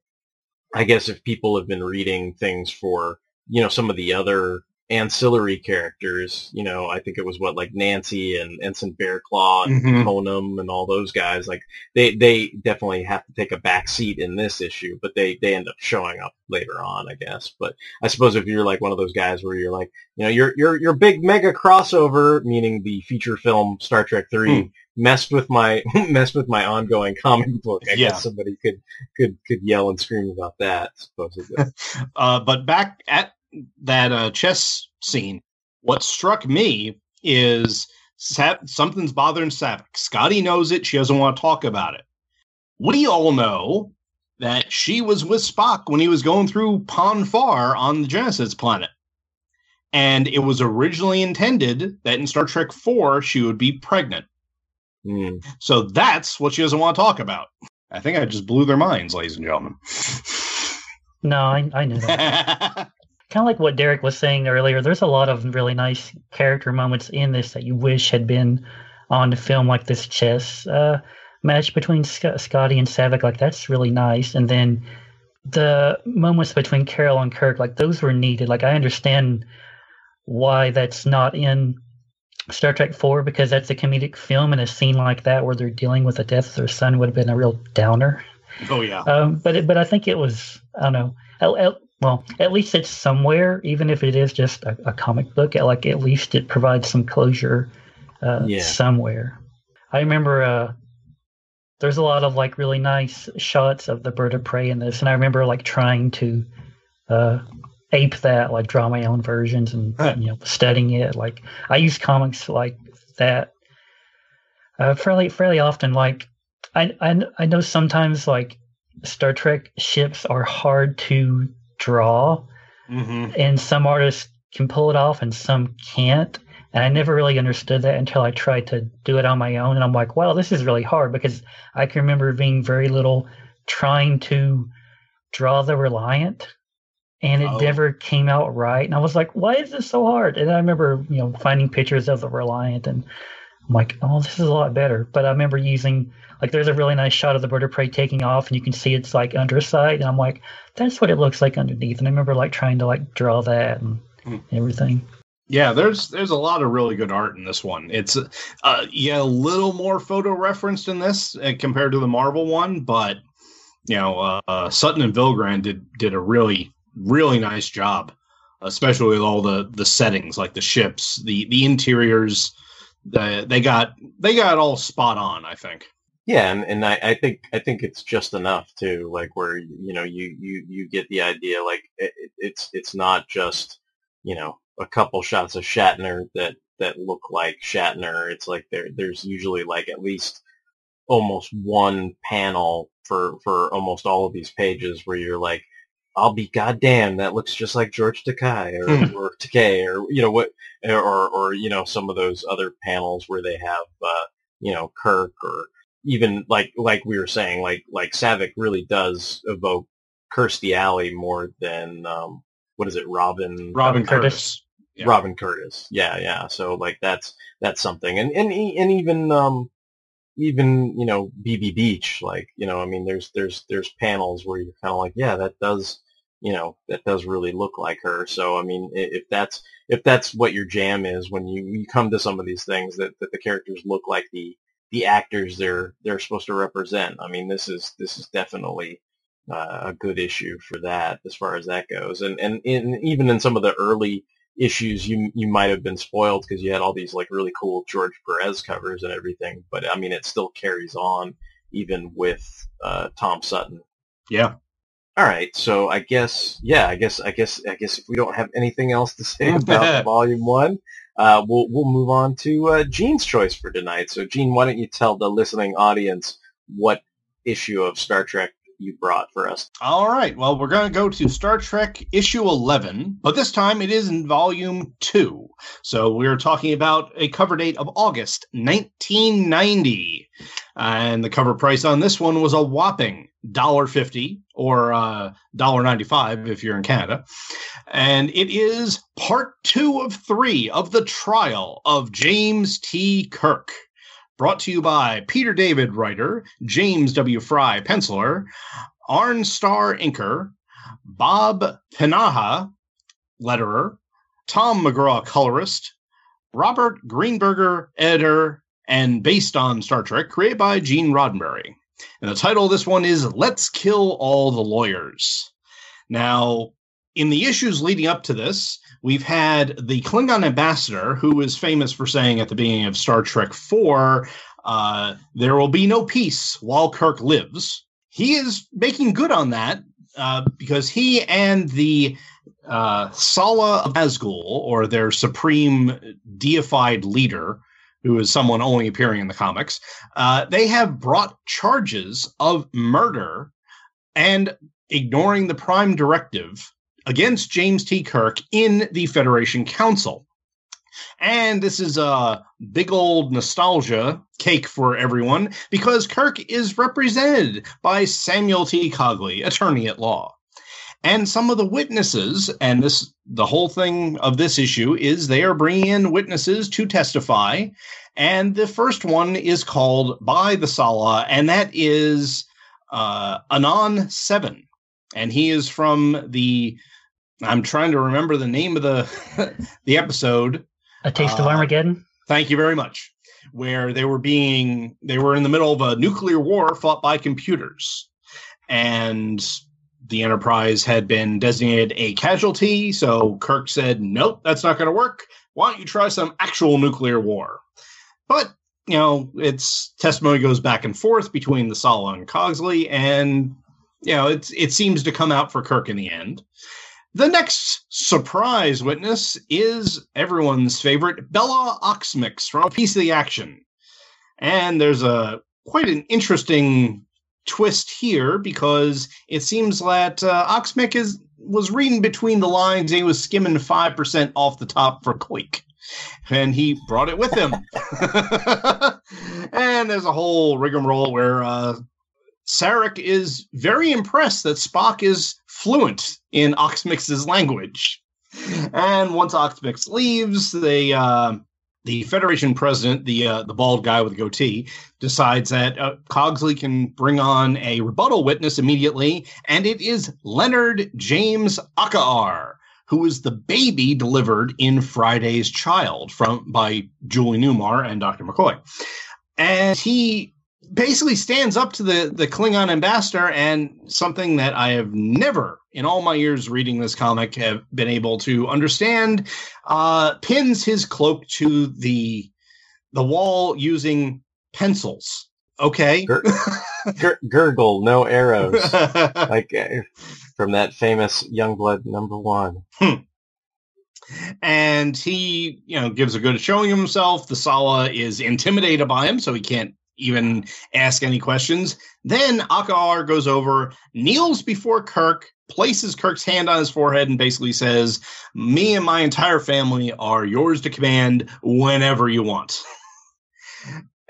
I guess if people have been reading things for you know some of the other ancillary characters, you know, I think it was what like Nancy and Ensign Bearclaw and Mhm. Konom and all those guys. Like they they definitely have to take a back seat in this issue, but they they end up showing up later on, I guess. But I suppose if you're like one of those guys where you're like, you know, your your your big mega crossover, meaning the feature film Star Trek Three. Messed with my messed with my ongoing comic book. I Yeah. guess somebody could could could yell and scream about that. Supposedly, Uh, but back at that uh, chess scene, what struck me is Sa- something's bothering Saavik. Scotty knows it. She doesn't want to talk about it. We all know that she was with Spock when he was going through Pon Farr on the Genesis planet. And it was originally intended that in Star Trek 4, she would be pregnant. Hmm. So that's what she doesn't want to talk about. I think I just blew their minds, ladies and gentlemen. No, I, I knew that. kind of like what Derek was saying earlier. There's a lot of really nice character moments in this that you wish had been on the film, like this chess uh, match between Sc- Scotty and Saavik. Like that's really nice. And then the moments between Carol and Kirk, like those were needed. Like I understand why that's not in Star Trek Four because that's a comedic film, and a scene like that where they're dealing with the death of their son would have been a real downer. Oh yeah. Um, but it, but I think it was I don't know. Well, at least it's somewhere, even if it is just a, a comic book. Like at least it provides some closure uh, Yeah. somewhere. I remember uh, there's a lot of like really nice shots of the bird of prey in this, and I remember like trying to uh, ape that, like draw my own versions and you know studying it. Like I use comics like that uh, fairly fairly often. Like I, I I know sometimes like Star Trek ships are hard to draw, Mm-hmm. and some artists can pull it off and some can't. And I never really understood that until I tried to do it on my own. And I'm like, wow, this is really hard because I can remember being very little trying to draw the Reliant and it Oh. never came out right. And I was like, why is this so hard? And I remember, you know, finding pictures of the Reliant and I'm like, oh, this is a lot better. But I remember using like there's a really nice shot of the bird of prey taking off, and you can see it's like underside, and I'm like, that's what it looks like underneath. And I remember like trying to like draw that and everything. Yeah, there's there's a lot of really good art in this one. It's uh yeah, a little more photo referenced in this uh, compared to the Marvel one, but you know, uh, uh, Sutton and Villagran did did a really really nice job, especially with all the the settings like the ships, the the interiors. The, they got they got all spot on. I think. Yeah, and, and I, I think I think it's just enough to like where you know you you you get the idea, like it, it's it's not just you know a couple shots of Shatner that that look like Shatner. It's like there there's usually like at least almost one panel for for almost all of these pages where you're like, I'll be goddamn, that looks just like George Takei or, Hmm. or Takei or you know what or or you know some of those other panels where they have uh, you know Kirk or even like like we were saying like like Saavik really does evoke Kirstie Alley more than um, what is it Robin Robin Curtis. Yeah. Robin Curtis. Yeah, yeah. So like that's that's something, and and and even um even you know Bibi Besch, like you know, I mean, there's there's there's panels where you're kind of like, yeah, that does you know that does really look like her. So I mean, if that's if that's what your jam is when you, you come to some of these things that, that the characters look like the the actors they're they're supposed to represent. I mean, this is this is definitely uh, a good issue for that as far as that goes. And and in, even in some of the early issues, you you might have been spoiled because you had all these like really cool George Perez covers and everything. But I mean, it still carries on even with uh, Tom Sutton. Yeah. All right, so I guess yeah, I guess I guess I guess if we don't have anything else to say about Volume One, uh, we'll we'll move on to uh, Gene's choice for tonight. So, Gene, why don't you tell the listening audience what issue of Star Trek you brought for us? All right. Well, we're going to go to Star Trek issue 11, but this time it is in volume 2. So we're talking about a cover date of August 1990. And the cover price on this one was a whopping $1.50 or uh, $1.95 if you're in Canada. And it is part 2 of 3 of the trial of James T. Kirk. Brought to you by Peter David, writer, James W. Fry, penciler, Arne Starr, inker, Bob Pinaha, letterer, Tom McCraw, colorist, Robert Greenberger, editor, and based on Star Trek, created by Gene Roddenberry. And the title of this one is Let's Kill All the Lawyers. Now, in the issues leading up to this, we've had the Klingon ambassador, who is famous for saying at the beginning of Star Trek 4, uh, there will be no peace while Kirk lives. He is making good on that uh, because he and the uh, Sala of Nazgul, or their supreme deified leader, who is someone only appearing in the comics, uh, they have brought charges of murder and ignoring the prime directive against James T. Kirk in the Federation Council. And this is a big old nostalgia cake for everyone because Kirk is represented by Samuel T. Cogley, attorney at law. And some of the witnesses, and this the whole thing of this issue is they are bringing in witnesses to testify. And the first one is called by the Sala, and that is uh, Anan Seven, and he is from the. I'm trying to remember the name of the the episode. A Taste of Uh, Armageddon. Thank you very much. Where they were being, they were in the middle of a nuclear war fought by computers, and the Enterprise had been designated a casualty. So Kirk said, "Nope, that's not going to work. Why don't you try some actual nuclear war?" But you know, its testimony goes back and forth between the Sala and Cogsley, and you know, it's it seems to come out for Kirk in the end. The next surprise witness is everyone's favorite Bella Oxmyx from A Piece of the Action. And there's a quite an interesting twist here because it seems that uh, Oxmick is was reading between the lines he was skimming 5% off the top for Quake. And he brought it with him. and there's a whole rigmarole where uh, Sarek is very impressed that Spock is fluent in Oxmyx's language. And once Oxmix leaves, they uh, the Federation president, the uh, the bald guy with the goatee, decides that uh, Cogsley can bring on a rebuttal witness immediately, and it is Leonard James Akar, who is the baby delivered in Friday's Child from by Julie Newmar and Dr. McCoy, and he basically stands up to the the Klingon ambassador, and something that I have never in all my years reading this comic have been able to understand uh, pins his cloak to the the wall using pencils. Okay, Gur- gur- gurgle, no arrows, like uh, from that famous Youngblood number one. and he you know gives a good showing of himself. The Sala is intimidated by him, so he can't even ask any questions. Then Akar goes over, kneels before Kirk, places Kirk's hand on his forehead, and basically says, Me and my entire family are yours to command whenever you want.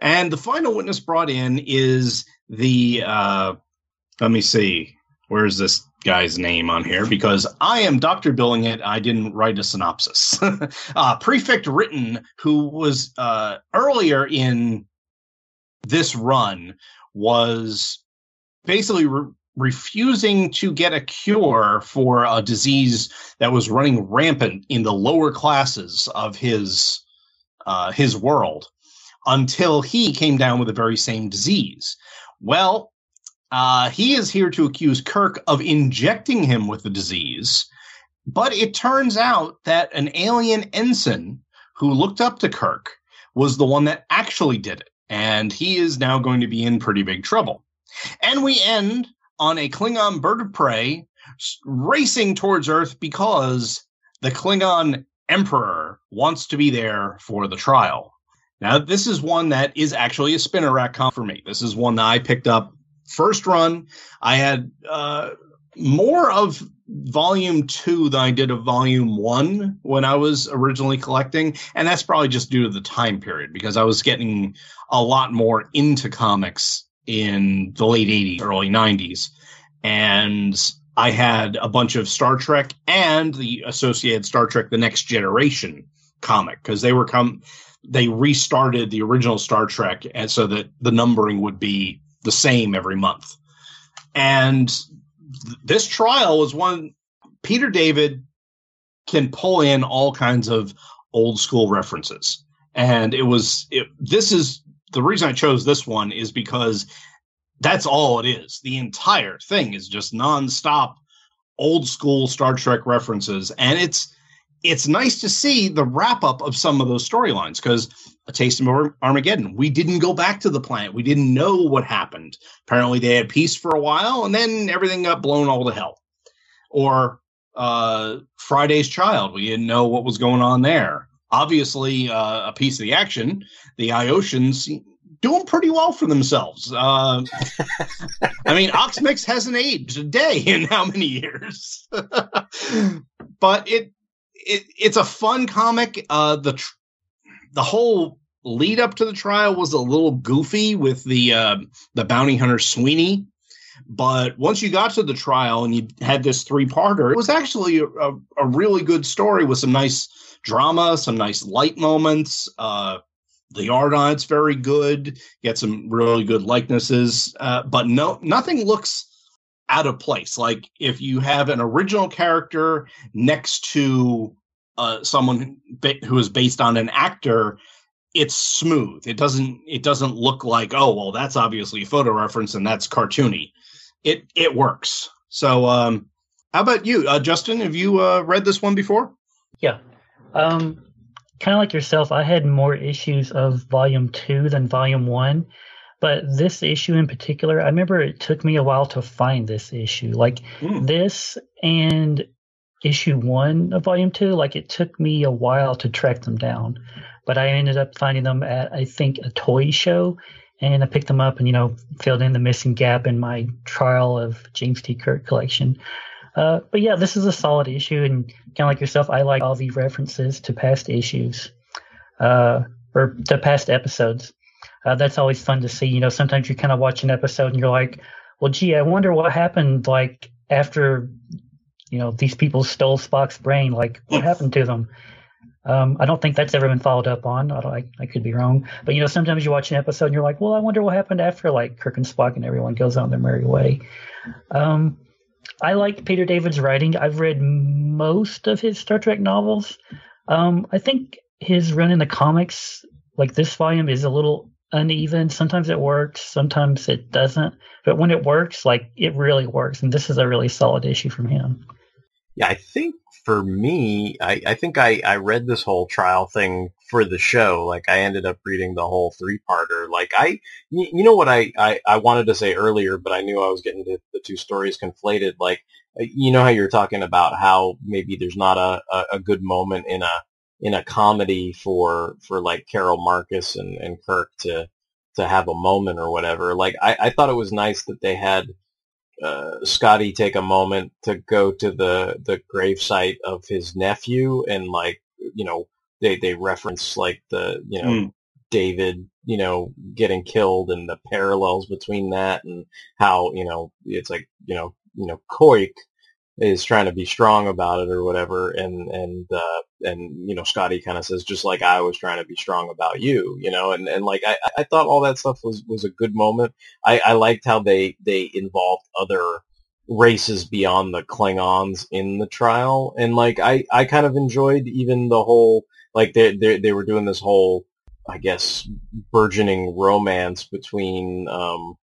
and the final witness brought in is the, uh, let me see, where's this guy's name on here? Because I am Dr. Billing it. I didn't write a synopsis. uh, Prefect Written, who was uh, earlier in this run was basically re- refusing to get a cure for a disease that was running rampant in the lower classes of his uh, his world until he came down with the very same disease. Well, uh, he is here to accuse Kirk of injecting him with the disease, but it turns out that an alien ensign who looked up to Kirk was the one that actually did it and he is now going to be in pretty big trouble. And we end on a Klingon bird of prey racing towards Earth because the Klingon Emperor wants to be there for the trial. Now, this is one that is actually a spinner rack comp for me. This is one that I picked up first run. I had uh, more of volume two than I did of volume one when I was originally collecting. And that's probably just due to the time period because I was getting a lot more into comics in the late 80s, early 90s. And I had a bunch of Star Trek and the associated Star Trek The Next Generation comic because they were come they restarted the original Star Trek and so that the numbering would be the same every month. And th- this trial was one Peter David can pull in all kinds of old school references. And it was it, this is the reason I chose this one is because that's all it is. The entire thing is just nonstop old school Star Trek references, and it's it's nice to see the wrap up of some of those storylines because a taste of Armageddon. We didn't go back to the planet. We didn't know what happened. Apparently, they had peace for a while, and then everything got blown all to hell. Or uh, Friday's Child. We didn't know what was going on there. Obviously, uh, a piece of the action. The Iotians doing pretty well for themselves. Uh, I mean, Oxmyx hasn't aged a day in how many years? but it it it's a fun comic. Uh, the tr- the whole lead up to the trial was a little goofy with the uh, the bounty hunter Sweeney. But once you got to the trial and you had this three parter, it was actually a, a, really good story with some nice drama, some nice light moments. Uh, the art on it's very good. Get some really good likenesses, uh, but no, nothing looks out of place. Like if you have an original character next to uh, someone who is based on an actor, it's smooth. It doesn't. It doesn't look like oh well, that's obviously photo reference and that's cartoony. It it works. So, um, how about you, uh, Justin? Have you uh, read this one before? Yeah. Um, kind of like yourself, I had more issues of volume two than volume one. But this issue in particular, I remember it took me a while to find this issue. Like mm. this and issue one of volume two, like it took me a while to track them down. But I ended up finding them at, I think, a toy show. And I picked them up and, you know, filled in the missing gap in my trial of James T. Kirk collection. Uh, but yeah, this is a solid issue, and kind of like yourself, I like all the references to past issues, uh, or to past episodes. Uh, that's always fun to see. You know, sometimes you kind of watch an episode and you're like, "Well, gee, I wonder what happened like after, you know, these people stole Spock's brain. Like, what happened to them?" Um, I don't think that's ever been followed up on. I, don't, I, I could be wrong, but you know, sometimes you watch an episode and you're like, well, I wonder what happened after like Kirk and Spock and everyone goes on their merry way. Um, I like Peter David's writing. I've read most of his Star Trek novels. Um, I think his run in the comics, like this volume, is a little uneven. Sometimes it works, sometimes it doesn't. But when it works, like it really works. And this is a really solid issue from him. Yeah, I think for me, I, I think I, I read this whole trial thing for the show. Like I ended up reading the whole three parter. Like I, you, you know what I, I, I wanted to say earlier, but I knew I was getting the, the two stories conflated. Like, uh, you know how you're talking about how maybe there's not a, a, a good moment in a, in a comedy for, for like Carol Marcus and, and Kirk to, to have a moment or whatever. Like I, I thought it was nice that they had, uh, Scotty take a moment to go to the the gravesite of his nephew and like you know they they reference like the you know Mm. David you know getting killed and the parallels between that and how you know it's like you know you know Koik is trying to be strong about it or whatever and and uh and you know Scotty kind of says just like I was trying to be strong about you you know and and like I I thought all that stuff was was a good moment. I I liked how they they involved other races beyond the Klingons in the trial and like I I kind of enjoyed even the whole like they they they were doing this whole I guess burgeoning romance between um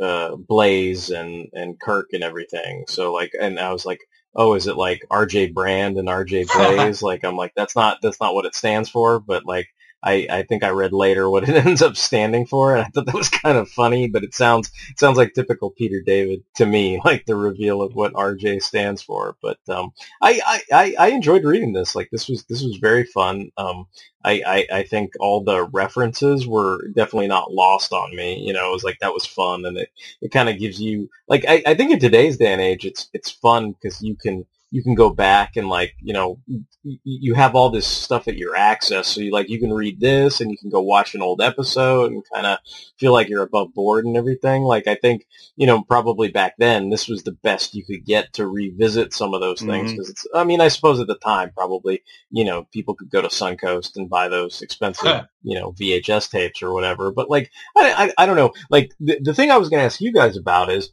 uh Blaise and and Kirk and everything. So like and I was like, "Oh, is it like RJ Brand and RJ Blaise?" like I'm like that's not that's not what it stands for, but like I, I think I read later what it ends up standing for, and I thought that was kind of funny. But it sounds it sounds like typical Peter David to me, like the reveal of what RJ stands for. But um, I, I, I, enjoyed reading this. Like this was this was very fun. Um, I, I, I think all the references were definitely not lost on me. You know, it was like that was fun, and it, it kind of gives you like I, I think in today's day and age, it's it's fun because you can you can go back and like you know you have all this stuff at your access. So you like you can read this and you can go watch an old episode and kind of feel like you're above board and everything. Like i think you know probably back then this was the best you could get to revisit some of those things mm-hmm. because it's i mean i suppose at the time probably you know people could go to suncoast and buy those expensive you know vhs tapes or whatever. But like i i, I don't know. Like the, the thing i was going to ask you guys about is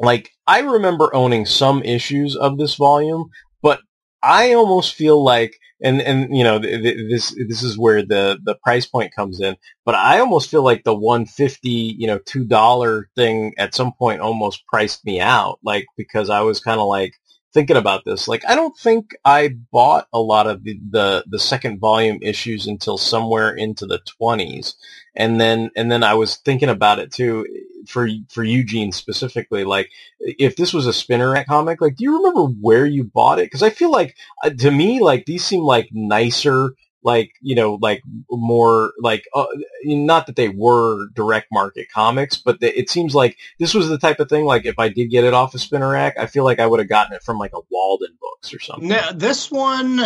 like I remember owning some issues of this volume, but I almost feel like and and you know th- th- this this is where the the price point comes in, but I almost feel like the 150, you know, $2 thing at some point almost priced me out like because I was kind of like thinking about this. Like I don't think I bought a lot of the, the the second volume issues until somewhere into the 20s and then and then I was thinking about it too for for Eugene specifically like if this was a spinner Rack comic like do you remember where you bought it? Because I feel like uh, to me like these seem like nicer like you know like more like uh, not that they were direct market comics but the, it seems like this was the type of thing like if I did get it off a spinner rack I feel like I would have gotten it from like a Walden books or something Now, this one,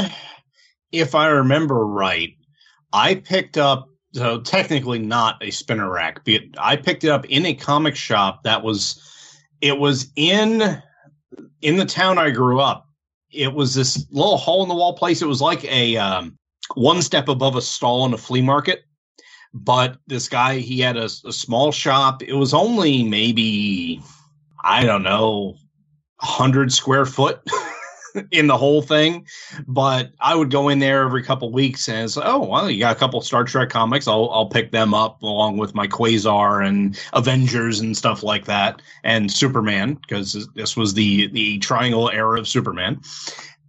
if I remember right, I picked up. So technically not a spinner rack, but I picked it up in a comic shop that was. It was in in the town I grew up. It was this little hole in the wall place. It was like a um, one step above a stall in a flea market. But this guy, he had a, a small shop. It was only maybe I don't know, hundred square foot in the whole thing. But I would go in there every couple weeks and oh well, you got a couple Star Trek comics. I'll I'll pick them up along with my Quasar and Avengers and stuff like that, and Superman because this was the the Triangle era of Superman,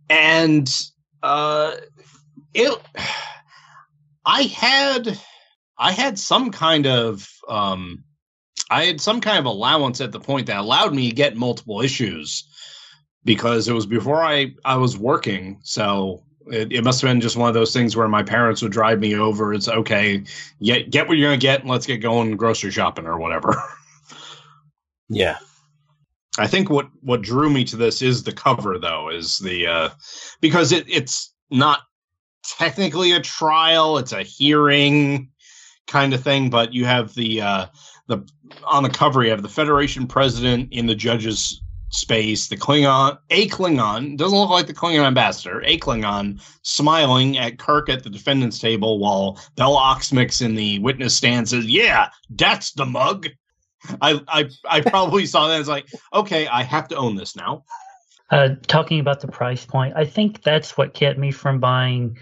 and uh, it. I had I had some kind of um I had some kind of allowance at the point that allowed me to get multiple issues because it was before I I was working. So it, it must have been just one of those things where my parents would drive me over. It's okay, get get what you're gonna get, and let's get going grocery shopping or whatever. yeah. I think what what drew me to this is the cover though, is the uh because it it's not technically a trial, it's a hearing kind of thing, but you have the uh the on the cover you have the Federation president in the judge's space, the Klingon, a Klingon, doesn't look like the Klingon ambassador, a Klingon smiling at Kirk at the defendant's table while Bell Oxmyx in the witness stand says, Yeah, that's the mug. I I, I probably saw that It's like, okay, I have to own this now. Uh, talking about the price point, I think that's what kept me from buying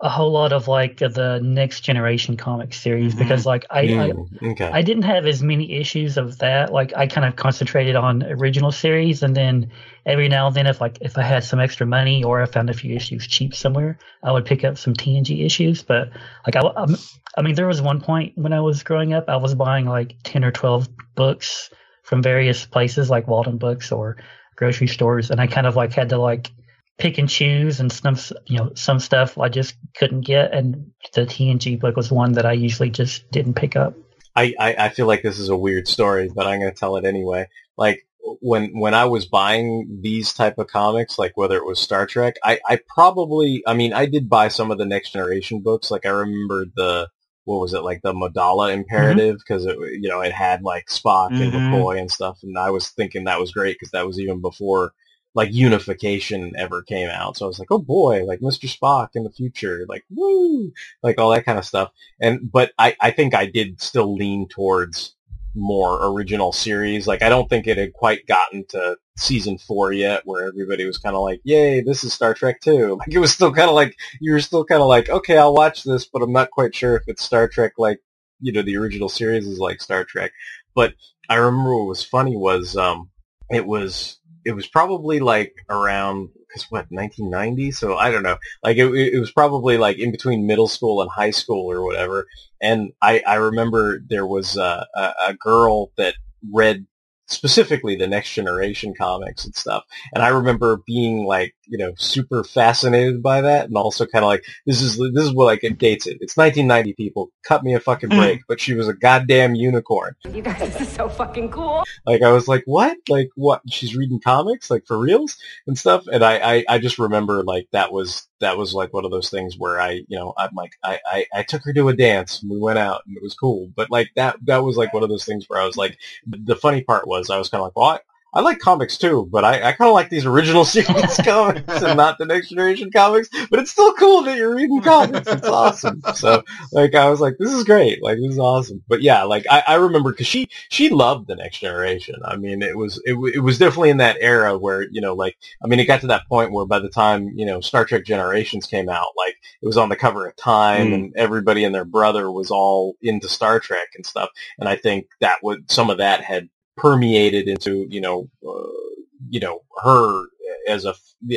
a whole lot of like the next generation comic series because like I, Mm, I okay. I didn't have as many issues of that. Like I kind of concentrated on original series, and then every now and then, if like if I had some extra money or I found a few issues cheap somewhere, I would pick up some TNG issues. But like I, I'm- I mean, there was one point when I was growing up, I was buying like ten or twelve books from various places like Walden Books or grocery stores, and I kind of like had to like pick and choose and some you know some stuff I just couldn't get, and the TNG book was one that I usually just didn't pick up. I, I, I feel like this is a weird story, but I'm going to tell it anyway. Like when when I was buying these type of comics, like whether it was Star Trek, I, I probably, I mean, I did buy some of the Next Generation books. Like I remember the what was it like the Modala Imperative because it you know it had like Spock and Mhm. McCoy and stuff, and I was thinking that was great because that was even before like unification ever came out. So I was like, oh boy, like Mr. Spock in the future, like woo, like all that kind of stuff. And but I I think I did still lean towards more original series. Like I don't think it had quite gotten to season four yet, where everybody was kind of like, "Yay, this is Star Trek too." Like it was still kind of like you were still kind of like, "Okay, I'll watch this," but I'm not quite sure if it's Star Trek like you know the original series is like Star Trek. But I remember what was funny was um it was it was probably like around because what 1990 so i don't know. Like it, it was probably like in between middle school and high school or whatever. And i i remember there was a, a, a girl that read specifically the next generation comics and stuff and i remember being like you know super fascinated by that and also kind of like this is this is what like it dates it it's 1990 people cut me a fucking mm. break but she was a goddamn unicorn You guys, this is so fucking cool. like I was like, what? Like what? She's reading comics, like for reals and stuff. And I, I, I just remember like that was that was like one of those things where I, you know, I'm like I, I, I took her to a dance and we went out and it was cool. But like that that was like one of those things where I was like, the funny part was I was kind of like, well, I, like comics too, but I, I kind of like these original series comics and not the next generation comics. But it's still cool that you're reading comics. It's awesome. So like I was like, this is great. Like this is awesome. But yeah, like I, I remember because she she loved the next generation. I mean, it was it, it was definitely in that era where you know like I mean it got to that point where by the time you know Star Trek Generations came out, like it was on the cover of Time Mm. and everybody and their brother was all into Star Trek and stuff. And I think that would some of that had permeated into you know uh, you know her as a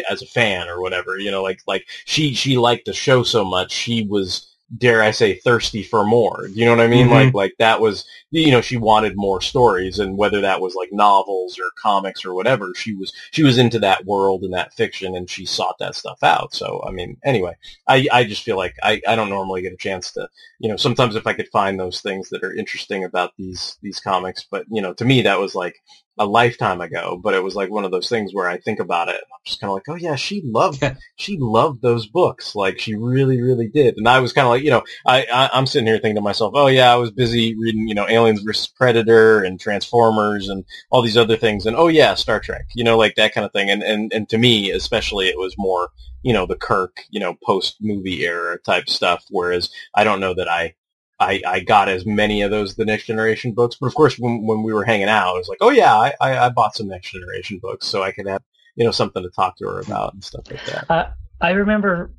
as a fan or whatever you know like like she she liked the show so much she was dare I say thirsty for more. You know what I mean? Mhm. like like that was you know she wanted more stories and whether that was like novels or comics or whatever she was she was into that world and that fiction and she sought that stuff out. So I mean anyway I I just feel like I I don't normally get a chance to you know sometimes if I could find those things that are interesting about these these comics but you know to me that was like a lifetime ago but it was like one of those things where I think about it and I'm just kind of like oh yeah she loved she loved those books. Like she really really did. And I was kind of like you know I, I I'm sitting here thinking to myself oh yeah I was busy reading you know Aliens vs Predator and Transformers and all these other things and oh yeah Star Trek you know like that kind of thing. And and and to me especially it was more you know the Kirk you know post movie era type stuff whereas I don't know that I I, I got as many of those the next generation books but of course when when we were hanging out I was like oh yeah I, I, I bought some next generation books so I could have you know something to talk to her about and stuff like that Uh, I remember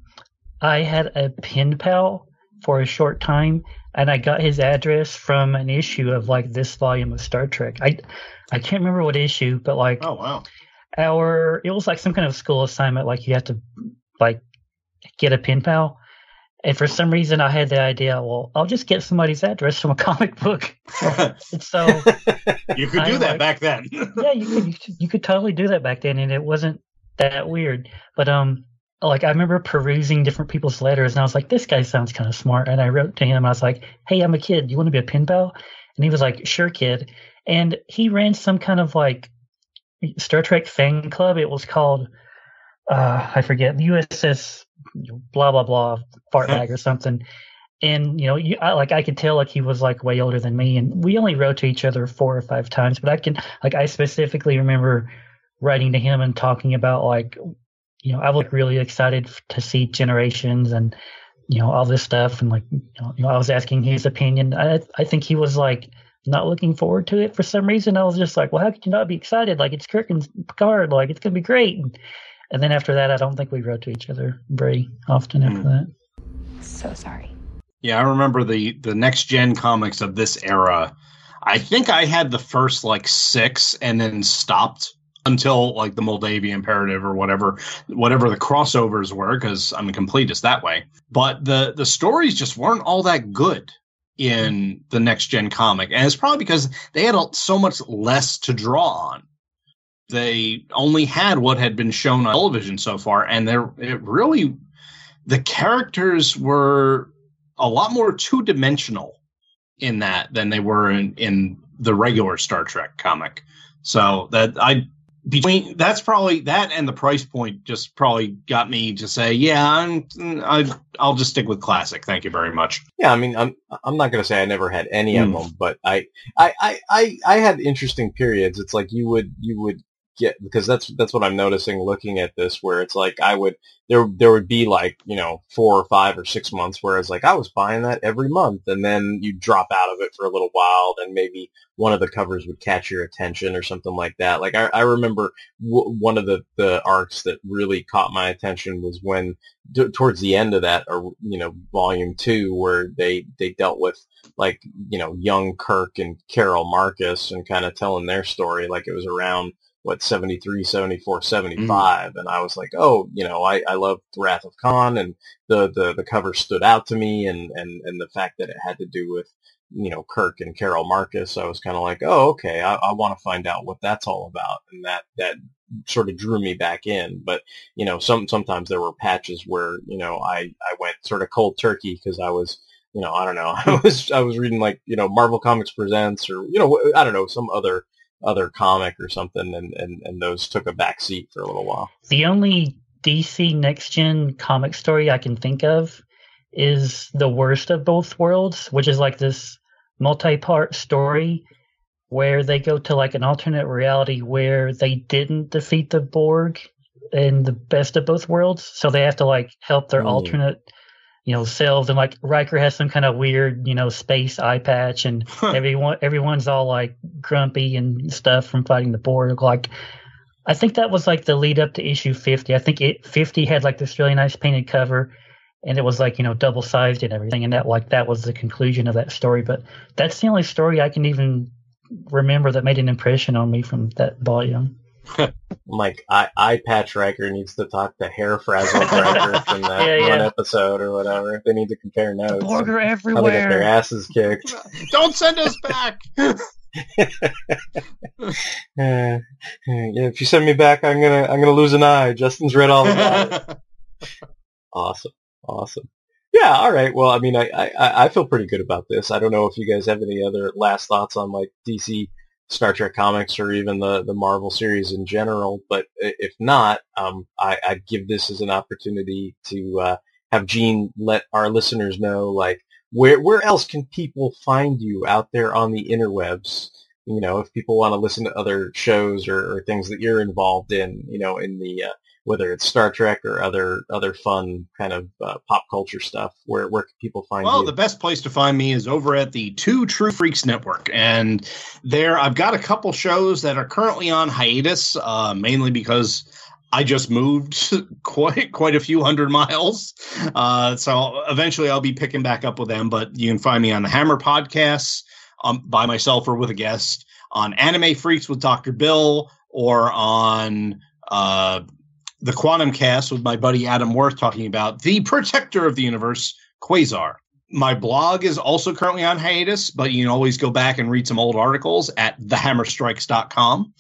I had a pen pal for a short time, and I got his address from an issue of like this volume of Star Trek. I I can't remember what issue, but like oh wow, our it was like some kind of school assignment. Like you have to like get a pen pal. And for some reason, I had the idea. Well, I'll just get somebody's address from a comic book. and so you could I do that like- back then. yeah, you could, you could you could totally do that back then, and it wasn't that weird. But um, like I remember perusing different people's letters, and I was like, this guy sounds kind of smart. And I wrote to him, I was like, hey, I'm a kid. Do you want to be a pen pal? And he was like, sure, kid. And he ran some kind of like Star Trek fan club. It was called uh, I forget the USS blah blah blah fart bag or something. And you know, you, I, like I could tell like he was like way older than me, and we only wrote to each other four or five times. But I can like I specifically remember writing to him and talking about like, you know, I was like, really excited to see Generations and you know all this stuff and like you know, you know, I was asking his opinion. I I think he was like not looking forward to it for some reason. I was just like, well, how could you not be excited? Like it's Kirk and Picard, like it's gonna be great. And, and then after that, I don't think we wrote to each other very often after hmm. that. So sorry. Yeah, I remember the the next gen comics of this era. I think I had the first like six and then stopped until like the Moldavia Imperative or whatever whatever the crossovers were because I'm a completist that way. But the the stories just weren't all that good in the next gen comic, and it's probably because they had a- so much less to draw on. They only had what had been shown on television so far, and there it really the characters were a lot more two dimensional in that than they were in, in the regular Star Trek comic. So that I between that's probably that and the price point just probably got me to say, yeah, I'm I, I'll just stick with classic. Thank you very much. Yeah, I mean, I'm I'm not gonna say I never had any Hmm. of them, but I, I I I I had interesting periods. It's like you would you would get because that's that's what I'm noticing looking at this, where it's like I would there there would be like you know four or five or six months, whereas like I was buying that every month, and then you drop out of it for a little while, then maybe one of the covers would catch your attention or something like that. Like I, I remember w- one of the the arcs that really caught my attention was when towards the end of that, or you know, volume two, where they they dealt with like you know young Kirk and Carol Marcus and kind of telling their story, like it was around what 73 74 mm. 75 and i was like oh you know i i love wrath of khan and the the the cover stood out to me and and and the fact that it had to do with you know kirk and carol marcus i was kind of like oh okay i, I want to find out what that's all about and that that sort of drew me back in but you know some sometimes there were patches where you know i i went sort of cold turkey because i was you know i don't know i was i was reading like you know marvel comics presents or you know i don't know some other other comic or something and and, and those took a back seat for a little while The only DC next gen comic story I can think of is the worst of both worlds, which is like this multi part story where they go to like an alternate reality where they didn't defeat the Borg in the best of both worlds. So they have to like help their Mm. alternate you know, selves and like Riker has some kind of weird, you know, space eye patch and everyone everyone's all like grumpy and stuff from fighting the Borg. Like I think that was like the lead up to issue 50. I think it 50 had like this really nice painted cover and it was like, you know, double sized and everything and that like that was the conclusion of that story, but that's the only story I can even remember that made an impression on me from that volume. like I, eye patch Riker needs to talk to hair frazzled Riker from that Yeah, one episode or whatever they need to compare notes Borg are on how they got their asses kicked Don't send us back. Yeah, if you send me back, I'm gonna I'm gonna lose an eye. Justin's read all about it. awesome, awesome. Yeah, all right. Well, I mean, I, I I feel pretty good about this. I don't know if you guys have any other last thoughts on like DC Star Trek comics or even the the Marvel series in general. But if not, um, I, I'd give this as an opportunity to uh, have Gene let our listeners know like where where else can people find you out there on the interwebs? You know, if people want to listen to other shows or, or things that you're involved in, you know, in the uh, whether it's Star Trek or other other fun kind of uh, pop culture stuff, where where can people find Well, you? the best place to find me is over at the Two True Freaks Network, and there I've got a couple shows that are currently on hiatus, uh, mainly because I just moved quite quite a few hundred miles. Uh, so eventually I'll be picking back up with them. But you can find me on the Hammer Podcasts um, by myself or with a guest, on Anime Freaks with Doctor Bill, or on uh, the Quantum Cast with my buddy Adam Worth talking about the Protector of the Universe, Quasar. My blog is also currently on hiatus, but you can always go back and read some old articles at thehammerstrikes.com.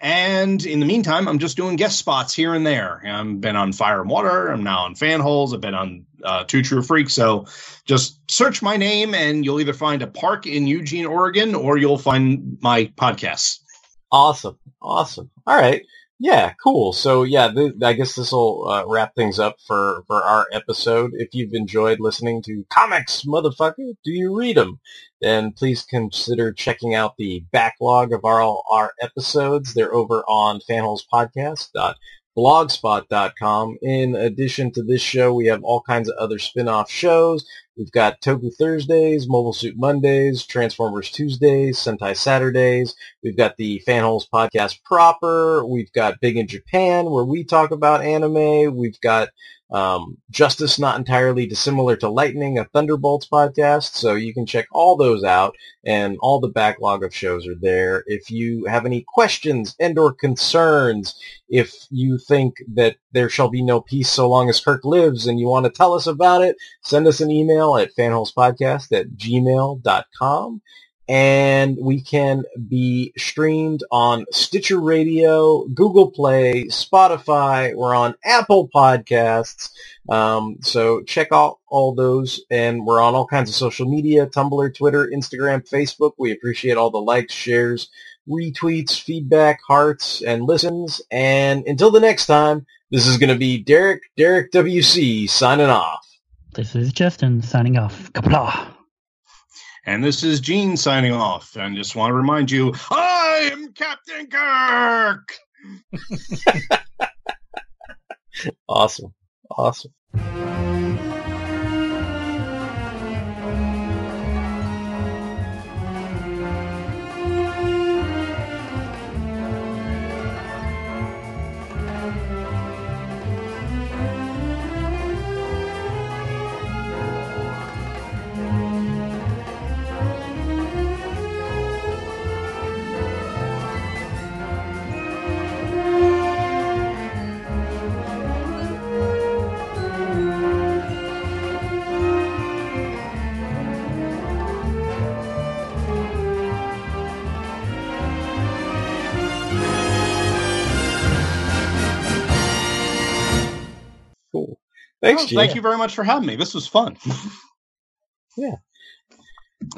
And in the meantime, I'm just doing guest spots here and there. I've been on Fire and Water. I'm now on Fanholes. I've been on uh, Two True Freaks. So just search my name and you'll either find a park in Eugene, Oregon, or you'll find my podcasts. Awesome. Awesome. All right. Yeah, cool. So yeah, th- I guess this will uh, wrap things up for for our episode. If you've enjoyed listening to comics, motherfucker, do you read them? Then please consider checking out the backlog of our our episodes. They're over on fanholespodcast.blogspot.com. In addition to this show, we have all kinds of other spin-off shows. We've got Toku Thursdays, Mobile Suit Mondays, Transformers Tuesdays, Sentai Saturdays. We've got the Fanholes podcast proper. We've got Big in Japan where we talk about anime. We've got um, Justice Not Entirely Dissimilar to Lightning, a Thunderbolts podcast. So you can check all those out and all the backlog of shows are there. If you have any questions and or concerns, if you think that there shall be no peace so long as Kirk lives and you want to tell us about it, send us an email at fanholespodcast at gmail.com and we can be streamed on Stitcher Radio, Google Play, Spotify. We're on Apple Podcasts. Um, so check out all those, and we're on all kinds of social media: Tumblr, Twitter, Instagram, Facebook. We appreciate all the likes, shares, retweets, feedback, hearts, and listens. And until the next time, this is going to be Derek, Derek WC signing off. This is Justin signing off. Qapla'. And this is Gene signing off. And just want to remind you, I'm Captain Kirk. awesome. Awesome. Oh, Gene. thank you very much for having me. This was fun. Yeah.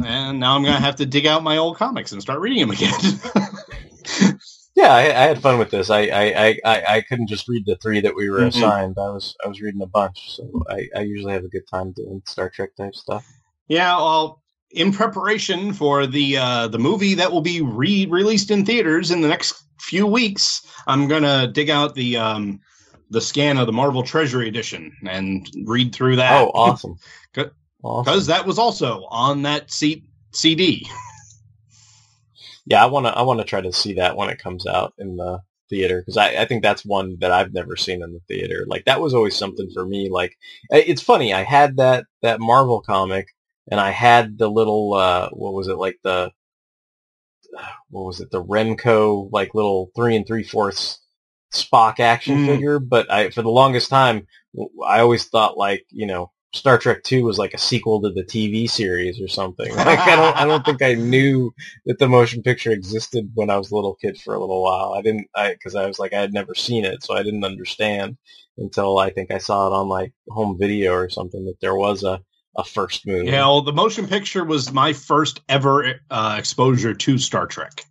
And now I'm going to have to dig out my old comics and start reading them again. Yeah, I, I had fun with this. I, I, I- I, couldn't just read the three that we were Mhm. assigned. I was I was reading a bunch, so I, I usually have a good time doing Star Trek type stuff. Yeah, well, in preparation for the uh, the movie that will be re released in theaters in the next few weeks, I'm gonna dig out the um, the scan of the Marvel Treasury Edition and read through that. Oh, awesome! Because Awesome. that was also on that C- CD. Yeah, I wanna I wanna try to see that when it comes out in the theater because I, I think that's one that I've never seen in the theater. Like that was always something for me. Like it's funny. I had that that Marvel comic and I had the little uh what was it like the what was it the Renko like little three and three fourths Spock action Mm. figure. But I for the longest time I always thought like you know Star Trek Two was like a sequel to the TV series or something. Like I don't I don't think I knew that the motion picture existed when I was a little kid for a little while. I didn't I because I was like I had never seen it, so I didn't understand until I think I saw it on like home video or something that there was a a first movie. Yeah, well, the motion picture was my first ever uh, exposure to Star Trek.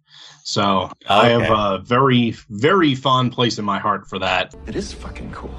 So I have a very, very fond place in my heart for that. It is fucking cool.